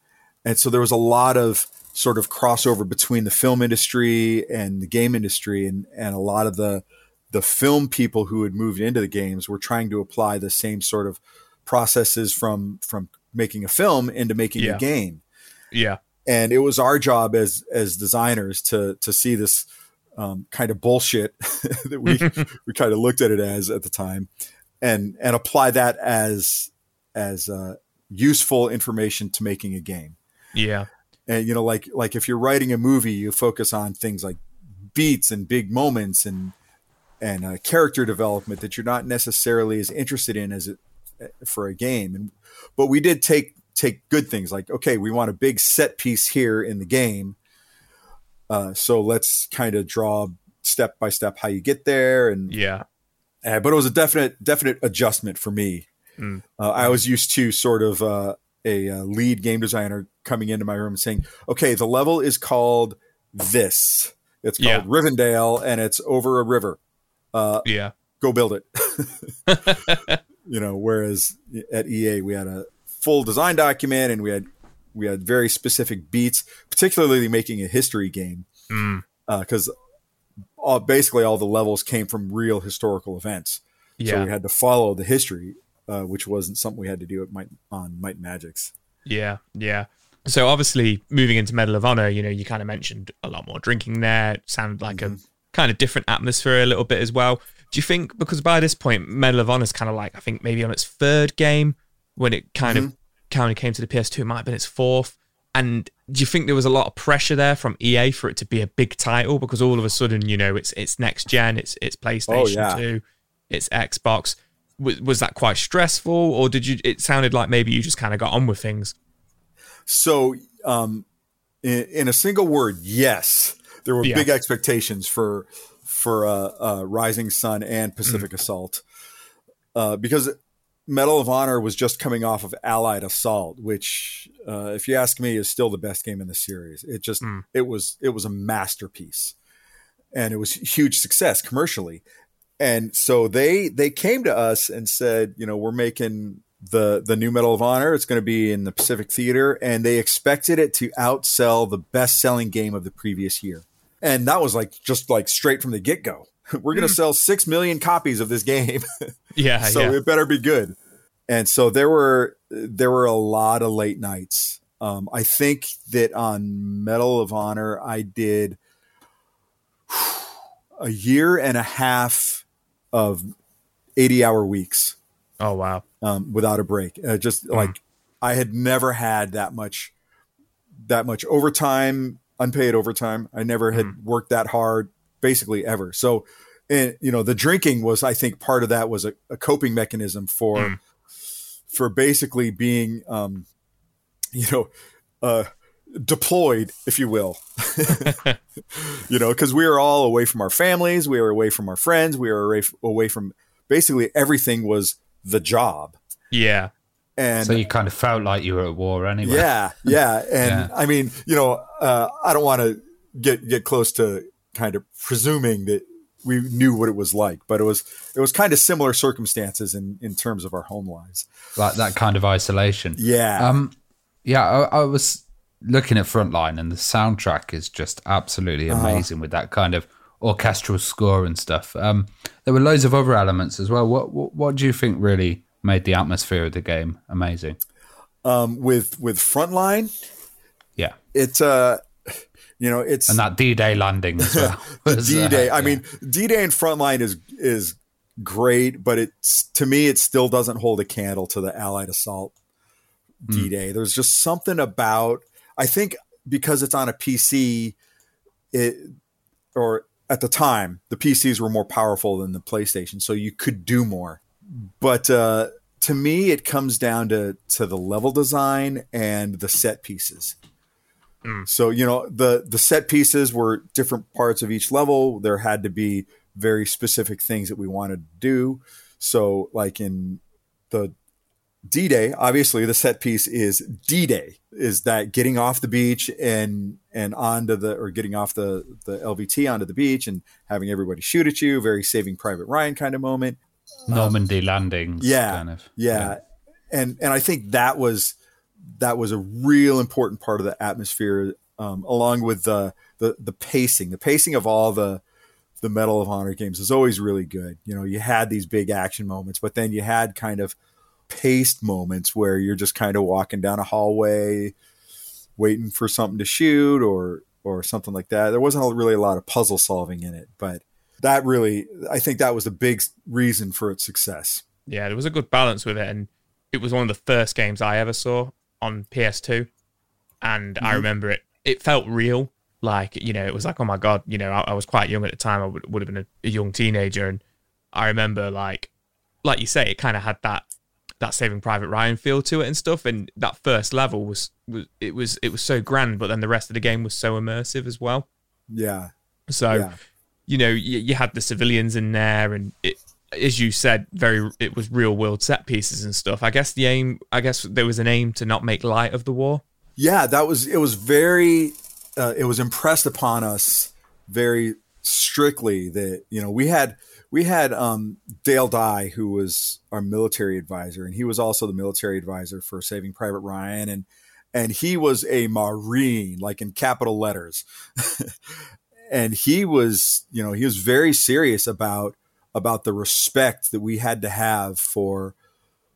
and so there was a lot of sort of crossover between the film industry and the game industry, and and a lot of the the film people who had moved into the games were trying to apply the same sort of processes from from making a film into making Yeah. a game. Yeah. And it was our job as as designers to to see this um, kind of bullshit that we we kind of looked at it as at the time and and apply that as as uh, useful information to making a game Yeah. and you know like like if you're writing a movie you focus on things like beats and big moments and and uh, character development that you're not necessarily as interested in as it for a game and but we did take take good things like okay we want a big set piece here in the game uh, so let's kind of draw step by step how you get there and Yeah. uh, but it was a definite definite adjustment for me. Mm. Uh, I was used to sort of uh, a, uh lead game designer coming into my room and saying, "Okay, the level is called this. It's called Yeah. Rivendell, and it's over a river. Uh, Yeah. go build it." you know, whereas at EA we had a full design document and we had we had very specific beats, particularly making a history game Mm. because all, basically all the levels came from real historical events. So Yeah. we had to follow the history, uh, which wasn't something we had to do at Might, on Might Magics. Yeah, yeah. So obviously, moving into Medal of Honor, you know, you kind of mentioned a lot more drinking there. It sounded like a kind of different atmosphere a little bit as well. Do you think because by this point, Medal of Honor is kind of like I think maybe on its third game when it kind of kind of came to the PS2, it might have been its fourth. And do you think there was a lot of pressure there from EA for it to be a big title because all of a sudden, you know, it's it's next gen, it's it's PlayStation yeah. Two, it's Xbox. Was, was that quite stressful, or did you? It sounded like maybe you just kind of got on with things. So, um, in, in a single word, yes, there were Yeah. big expectations for for uh, uh, Rising Sun and Pacific Mm. Assault uh, because Medal of Honor was just coming off of Allied Assault, which, uh, if you ask me, is still the best game in the series. It just Mm. it was it was a masterpiece, and it was huge success commercially. And so they they came to us and said, you know, we're making the the new Medal of Honor. It's going to be in the Pacific Theater, and they expected it to outsell the best selling game of the previous year. And that was like just like straight from the get go. We're going to sell six million copies of this game. Yeah, so yeah. it better be good. And so there were there were a lot of late nights. Um, I think that on Medal of Honor, I did a year and a half of eighty hour weeks Oh wow. um, without a break. Uh, just like I had never had that much that much overtime, unpaid overtime. I never had worked that hard, basically ever. So, and you know, the drinking was, I think, part of that was a, a coping mechanism for for basically being, um, you know, uh, deployed, if you will. you know, because we were all away from our families, we were away from our friends, we were away, away from basically everything was the job. Yeah. And So you kind of felt like you were at war anyway. yeah, yeah, and Yeah. I mean, you know, uh, I don't want to get get close to kind of presuming that we knew what it was like, but it was it was kind of similar circumstances in in terms of our home lives. Like that kind of isolation. Yeah, Um, yeah, I, I was looking at Frontline, and the soundtrack is just absolutely Uh-huh. amazing with that kind of orchestral score and stuff. Um, there were loads of other elements as well. What, what what do you think really made the atmosphere of the game amazing? um, with with Frontline, Yeah, it's uh, you know, it's and that D Day landing as well. D Day. uh, I yeah. mean, D Day and Frontline is is great, but it's to me it still doesn't hold a candle to the Allied assault D Day. Mm. There's just something about I think because it's on a PC, it or at the time the PCs were more powerful than the PlayStation, so you could do more. But uh, to me, it comes down to to the level design and the set pieces. Mm. So you know the the set pieces were different parts of each level. There had to be very specific things that we wanted to do. So like in the D Day, obviously the set piece is D Day, is that getting off the beach and and onto the or getting off the the LVT onto the beach and having everybody shoot at you, very Saving Private Ryan kind of moment. Normandy um, landings, yeah, kind of, yeah, yeah, and and I think that was that was a real important part of the atmosphere, um, along with the, the the pacing, the pacing of all the the Medal of Honor games is always really good. You know, you had these big action moments, but then you had kind of paced moments where you're just kind of walking down a hallway, waiting for something to shoot or or something like that. There wasn't really a lot of puzzle solving in it, but that really, I think that was the big reason for its success. Yeah, there was a good balance with it, and it was one of the first games I ever saw on PS2, and mm-hmm. I remember it. It felt real like you know it was like oh my god you know i, I was quite young at the time i would, would have been a, a, young teenager and i remember like like you say it kind of had that that saving private ryan feel to it and stuff and that first level was, was it was it was so grand but then the rest of the game was so immersive as well yeah so yeah. you know you, you had the civilians in there and it as you said very it was real world set pieces and stuff. I guess the aim i guess there was an aim to not make light of the war. Yeah that was it was very uh, it was impressed upon us very strictly that you know we had we had um, Dale Dye who was our military advisor and he was also the military advisor for Saving Private Ryan and and he was a marine like in capital letters. And he was you know he was very serious about about the respect that we had to have for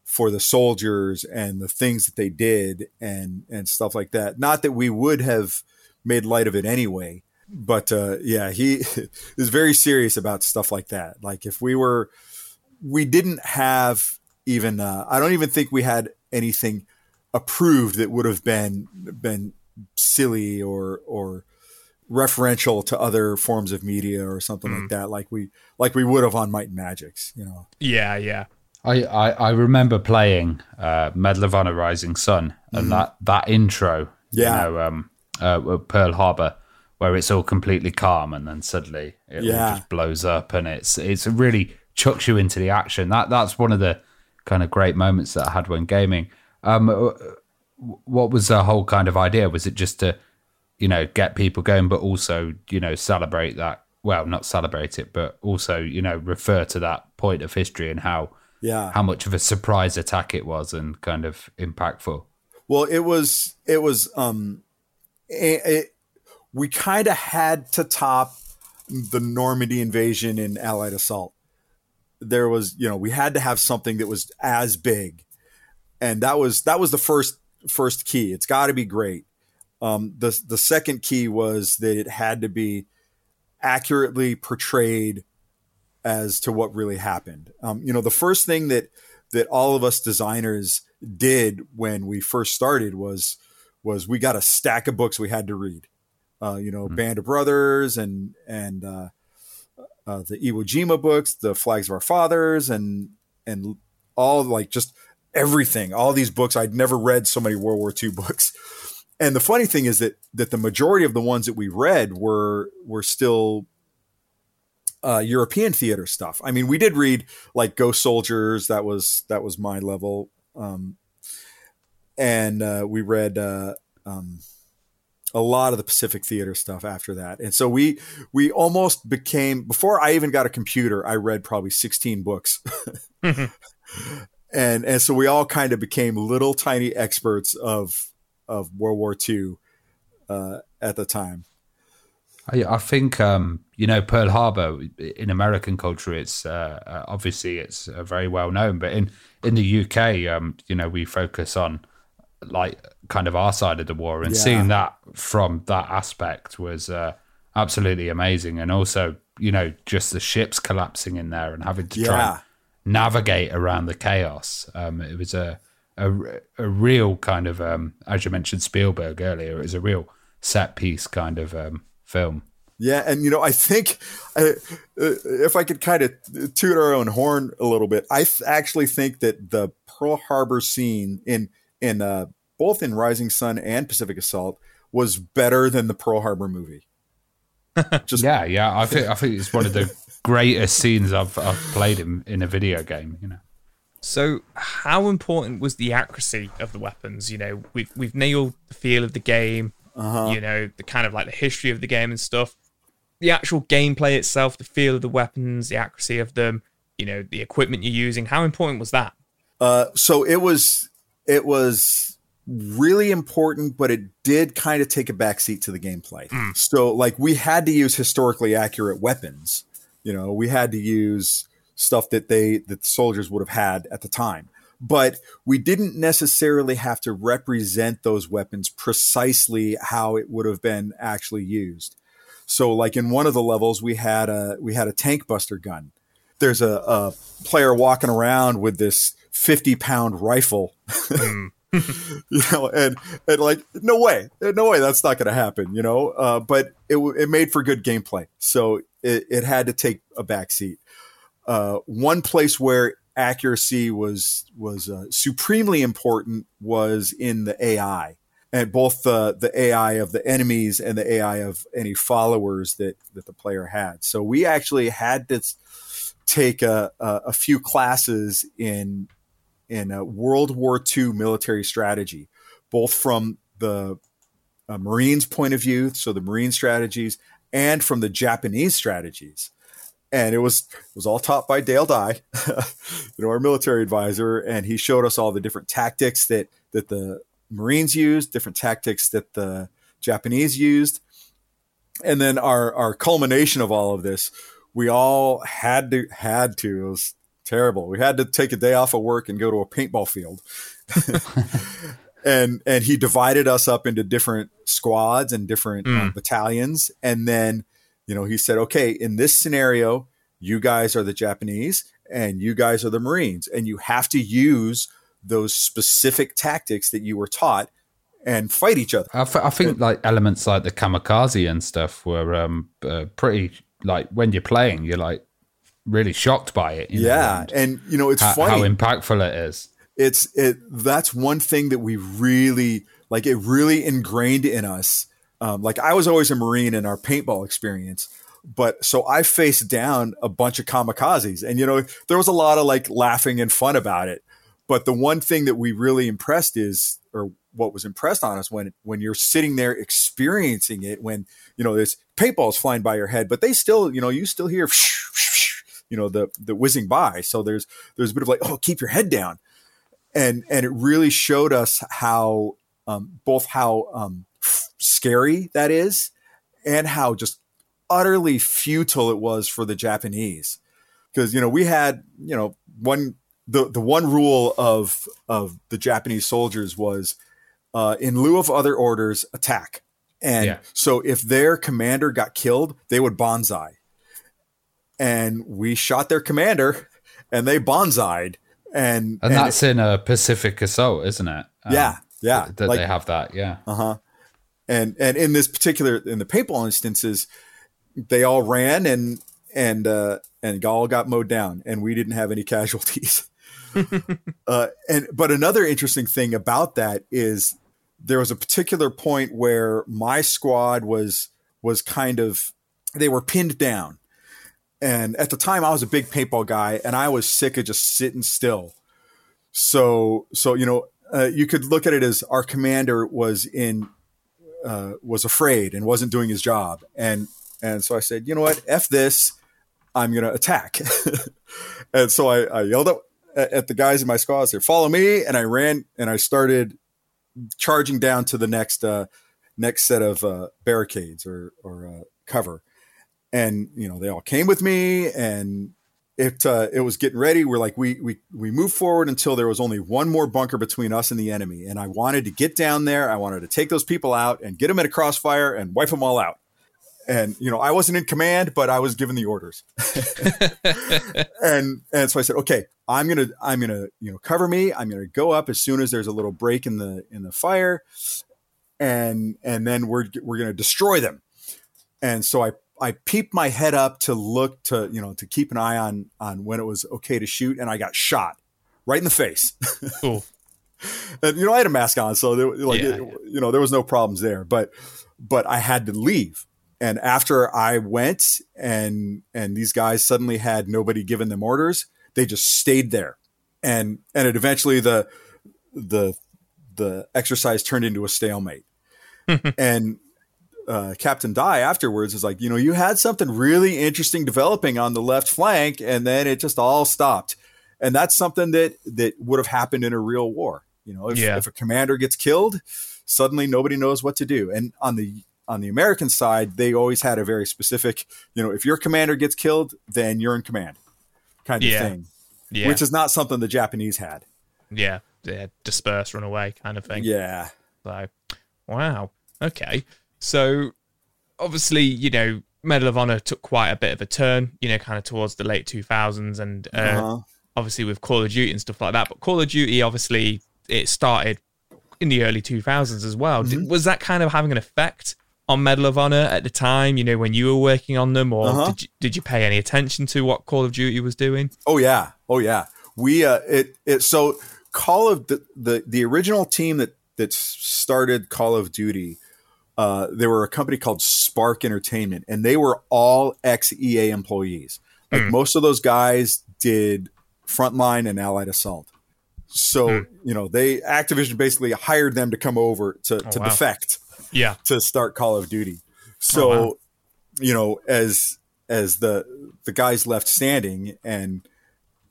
for the soldiers and the things that they did and and stuff like that not that we would have made light of it anyway. But uh, yeah, he is very serious about stuff like that. Like if we were, we didn't have even. Uh, I don't even think we had anything approved that would have been been silly or or referential to other forms of media or something mm. like that like we like we would have on might and magics you know yeah yeah i i, I remember playing uh medal of honor rising sun and mm-hmm. that that intro yeah you know, um uh, Pearl Harbor, where it's all completely calm and then suddenly it yeah. just blows up and it's it's really chucks you into the action. That that's one of the kind of great moments that I had when gaming. Um, uh, what was the whole kind of idea? Was it just to you know get people going, but also you know celebrate that? Well, not celebrate it, but also you know refer to that point of history and how yeah how much of a surprise attack it was and kind of impactful. Well, it was it was um it, we kind of had to top the Normandy invasion and Allied assault. There was, you know, we had to have something that was as big, and that was that was the first first key. It's got to be great. Um, the the second key was that it had to be accurately portrayed as to what really happened. Um, you know, the first thing that that all of us designers did when we first started was was we got a stack of books we had to read. Uh, you know, mm-hmm. Band of Brothers and and uh, uh, the Iwo Jima books, the Flags of Our Fathers, and and all like just everything. All these books I'd never read so many World War II books. And the funny thing is that that the majority of the ones that we read were were still uh, European theater stuff. I mean, we did read like Ghost Soldiers. That was that was my level. Um, and uh, we read uh, um, a lot of the Pacific Theater stuff after that. And so we we almost became before I even got a computer, I read probably 16 books. and and so we all kind of became little tiny experts of of World War II uh, at the time. I, I think um, you know Pearl Harbor in American culture. It's uh, uh obviously it's uh, very well known, but in in the UK, um, you know, we focus on like kind of our side of the war and yeah. seeing that from that aspect was uh, absolutely amazing and also you know, just the ships collapsing in there and having to Yeah. try and navigate around the chaos. Um, it was a, a a real kind of um, as you mentioned Spielberg earlier. It was a real set piece kind of um, film. Yeah, and you know, I think uh, uh, if I could kind of toot our own horn a little bit, I th- actually think that the Pearl Harbor scene in in uh, both in Rising Sun and Pacific Assault was better than the Pearl Harbor movie. Just Yeah, yeah. I think I think it's one of the greatest scenes I've I've played in in a video game. You know. So, how important was the accuracy of the weapons? You know, we've we've nailed the feel of the game. You know, the kind of like the history of the game and stuff. The actual gameplay itself, the feel of the weapons, the accuracy of them. You know, the equipment you're using. How important was that? Uh, so it was it was really important, but it did kind of take a backseat to the gameplay. So like we had to use historically accurate weapons. You know, we had to use stuff that they that the soldiers would have had at the time. But we didn't necessarily have to represent those weapons precisely how it would have been actually used. So like in one of the levels we had a we had a tank buster gun. There's a, a player walking around with this 50 pound rifle. you know, and, and like, no way, no way that's not going to happen, you know? Uh, but it, it made for good gameplay. So it, it had to take a back seat. Uh, one place where accuracy was, was uh, supremely important was in the AI and both the, the AI of the enemies and the AI of any followers that, that the player had. So we actually had to take a, a, a few classes in in a World War II military strategy, both from the uh, Marines' point of view, so the Marine strategies, and from the Japanese strategies. And it was it was all taught by Dale Dye, you know, our military advisor, and he showed us all the different tactics that that the Marines used, different tactics that the Japanese used, and then our our culmination of all of this, we all had to had to. It was terrible. We had to take a day off of work and go to a paintball field. and and he divided us up into different squads and different uh, battalions and then you know he said okay in this scenario you guys are the japanese and you guys are the marines and you have to use those specific tactics that you were taught and fight each other I, th- I think like elements like the kamikaze and stuff were um, uh, pretty like when you're playing, you're like really shocked by it. you know, yeah and and you know it's how, funny how impactful it is. it's it that's one thing that we really like it really ingrained in us um, like i was always a marine in our paintball experience but so i faced down a bunch of kamikazes and you know there was a lot of like laughing and fun about it. But the one thing that we really impressed is or what was impressed on us when when you're sitting there experiencing it when you know this paintball's flying by your head but they still you know you still hear you know the the whizzing by. So there's there's a bit of like oh keep your head down. And and it really showed us how um, both how um, scary that is and how just utterly futile it was for the Japanese because you know we had you know one the the one rule of of the Japanese soldiers was uh, in lieu of other orders attack and Yeah. so if their commander got killed they would banzai and we shot their commander and they banzaied and And, that's in a Pacific Assault, isn't it? Um, yeah yeah That like they have that, yeah. uh-huh and and in this particular in the paintball instances they all ran and and uh and all got mowed down and we didn't have any casualties. Uh and but another interesting thing about that is there was a particular point where my squad was was kind of they were pinned down. And at the time i was a big paintball guy and i was sick of just sitting still. So so you know uh, you could look at it as our commander was in uh, was afraid and wasn't doing his job. And and so i said you know what? F this. I'm gonna attack. And so I, I yelled at, at the guys in my squad I said follow me. And i ran and i started charging down to the next uh next set of uh barricades or or uh, cover. And you know they all came with me and it uh, it was getting ready. We're like we we we moved forward until there was only one more bunker between us and the enemy, and I wanted to get down there. I wanted to take those people out and get them in a crossfire and wipe them all out. and you know I wasn't in command, but I was given the orders. and and so I said, okay, I'm gonna I'm gonna you know cover me. I'm gonna go up as soon as there's a little break in the in the fire, and and then we're we're gonna destroy them. And so I I peeped my head up to look to you know to keep an eye on on when it was okay to shoot, and I got shot right in the face. Cool. and you know I had a mask on, so there, like Yeah, it- yeah. you know there was no problems there. But but I had to leave. And after I went, and and these guys suddenly had nobody giving them orders, they just stayed there, and and it eventually the the the exercise turned into a stalemate. and uh, Captain Dye afterwards is like, you know, you had something really interesting developing on the left flank, and then it just all stopped. And that's something that that would have happened in a real war. You know, if, Yeah. if a commander gets killed, suddenly nobody knows what to do. And on the on the American side, they always had a very specific, you know, if your commander gets killed, then you're in command, kind of Yeah. thing. Yeah. Which is not something the Japanese had. yeah. Yeah. Disperse, run away kind of thing. Yeah. So, wow. Okay. So, obviously, you know, Medal of Honor took quite a bit of a turn, you know, kind of towards the late 2000s and uh, Uh-huh. obviously with Call of Duty and stuff like that. But Call of Duty, obviously, it started in the early 2000s as well. Mm-hmm. Did, was that kind of having an effect on Medal of Honor at the time, you know, when you were working on them? Or Uh-huh. did, you, did you pay any attention to what Call of Duty was doing? Oh yeah, oh yeah. We uh, it it so Call of the the, the original team that that started Call of Duty. Uh, they were a company called Spark Entertainment, and they were all ex EA employees. Like most of those guys did Frontline and Allied Assault. So you know, they Activision basically hired them to come over to to wow. defect Yeah. to start Call of Duty. So, wow. you know, as as the the guys left standing and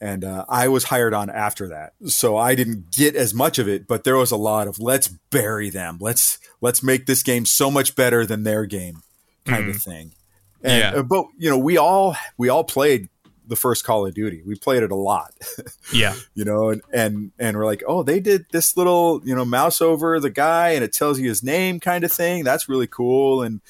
and uh, I was hired on after that, so I didn't get as much of it. But there was a lot of let's bury them, let's let's make this game so much better than their game, kind of thing. And, Yeah. uh, but you know, we all we all played the first Call of Duty. We played it a lot. Yeah. you know, and and and we're like, oh, they did this little, you know, mouse over the guy and it tells you his name kind of thing. That's really cool. And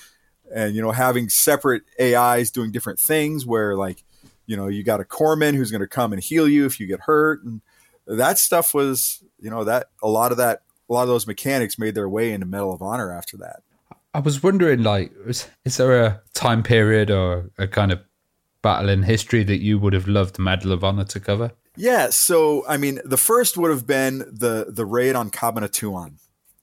and you know, having separate AIs doing different things where like, you know, you got a corpsman who's going to come and heal you if you get hurt, and that stuff was, you know, that a lot of that, a lot of those mechanics made their way into Medal of Honor after that. I was wondering, like, is, is there a time period or a kind of battle in history that you would have loved Medal of Honor to cover? Yeah, so I mean, the first would have been the the raid on Cabanatuan,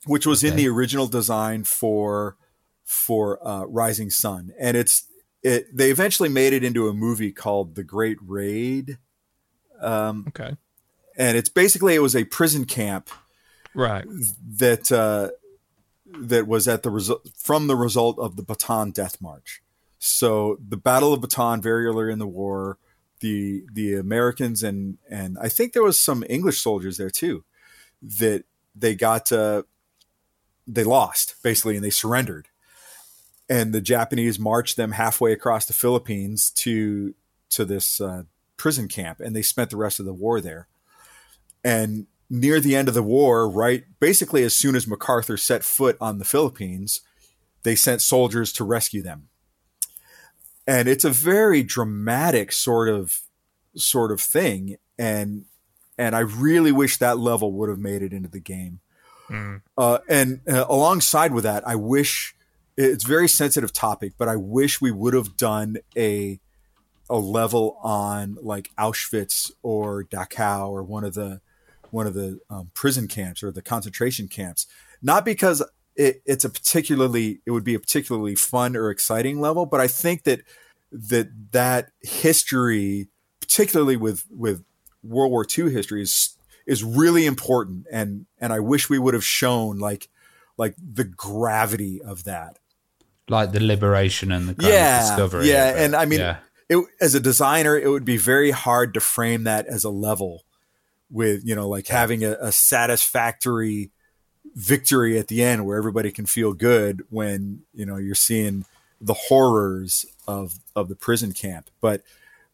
which was in the original design for for uh, Rising Sun, and it's it. They eventually made it into a movie called The Great Raid, Okay. and it's basically it was a prison camp Right. that uh, that was at the result from the result of the Bataan Death March. So the Battle of Bataan, very early in the war, the the Americans and and I think there was some English soldiers there too, that they got uh, they lost basically and they surrendered, and the Japanese marched them halfway across the Philippines to to this uh, prison camp, and they spent the rest of the war there. And near the end of the war, right, basically as soon as MacArthur set foot on the Philippines, they sent soldiers to rescue them. And it's a very dramatic sort of sort of thing and and I really wish that level would have made it into the game. Uh, and uh, alongside with that, I wish it's very sensitive topic, but I wish we would have done a a level on like Auschwitz or Dachau or one of the one of the um, prison camps or the concentration camps. Not because it, it's a particularly it would be a particularly fun or exciting level, but I think that that that history, particularly with with World War II history, is is really important, and and I wish we would have shown like like the gravity of that Like the liberation and the kind yeah, of discovery. Yeah, and I mean, Yeah. it, as a designer, it would be very hard to frame that as a level with you know like having a, a satisfactory victory at the end where everybody can feel good when you know you're seeing the horrors of of the prison camp but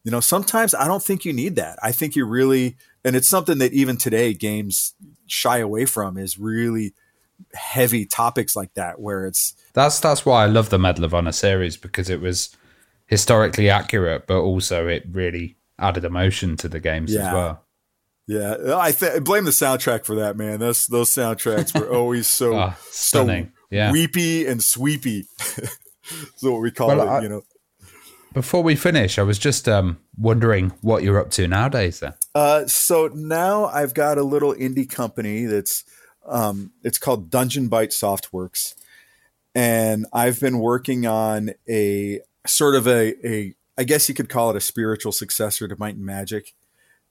you know sometimes i don't think you need that i think you really and it's something that even today games shy away from is really heavy topics like that where it's That's that's why I love the Medal of Honor series because it was historically accurate, but also it really added emotion to the games Yeah. as well. yeah I th- blame the soundtrack for that man those those soundtracks were always so Ah, stunning. so Yeah. weepy and sweepy That's what we call Well, it I- you know Before we finish, I was just um, wondering what you're up to nowadays. Then, Uh, so now I've got a little indie company that's um, it's called Dungeon Byte Softworks, and I've been working on a sort of a, a I guess you could call it a spiritual successor to Might and Magic.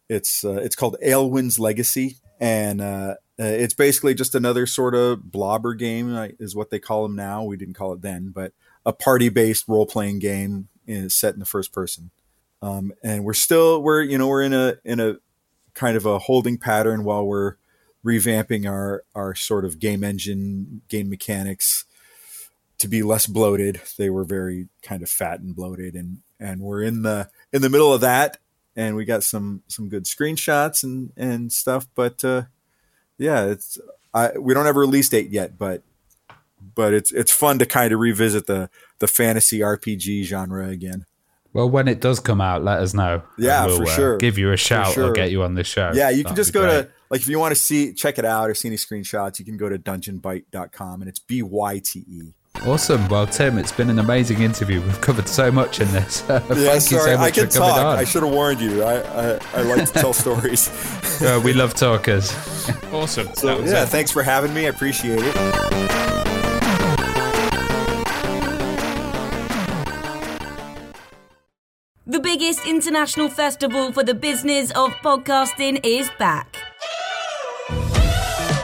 It's uh, it's called Aelwyn's Legacy, and uh, uh, it's basically just another sort of blobber game, uh, is what they call them now. We didn't call it then, but a party based role playing game is set in the first person um, and we're still we're you know we're in a in a kind of a holding pattern while we're revamping our our sort of game engine game mechanics to be less bloated they were very kind of fat and bloated and and we're in the in the middle of that and we got some some good screenshots and and stuff but uh yeah it's i we don't have a release date yet but but it's it's fun to kind of revisit the the fantasy rpg genre again well, when it does come out, let us know. Yeah, we'll, for uh, sure. give you a shout sure. or get you on the show. Yeah, you can That'd just go great. to like if you want to see check it out or see any screenshots, you can go to dungeonbyte.com and it's B Y T E. Awesome. Well, Tim, it's been an amazing interview. We've covered so much in this. Thank Yeah, you sorry, so I can for coming talk. on. I should have warned you. I I, I like to tell stories. Uh, we love talkers. Awesome. So yeah, it. thanks for having me. I appreciate it. The biggest international festival for the business of podcasting is back.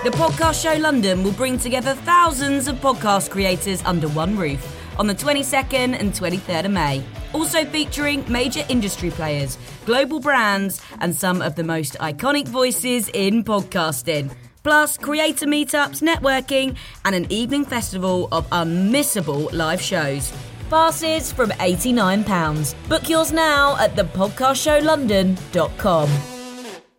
The Podcast Show London will bring together thousands of podcast creators under one roof on the 22nd and 23rd of May. Also featuring major industry players, global brands, and some of the most iconic voices in podcasting. Plus, creator meetups, networking, and an evening festival of unmissable live shows. Passes from £89. Book yours now at thepodcastshowlondon.com.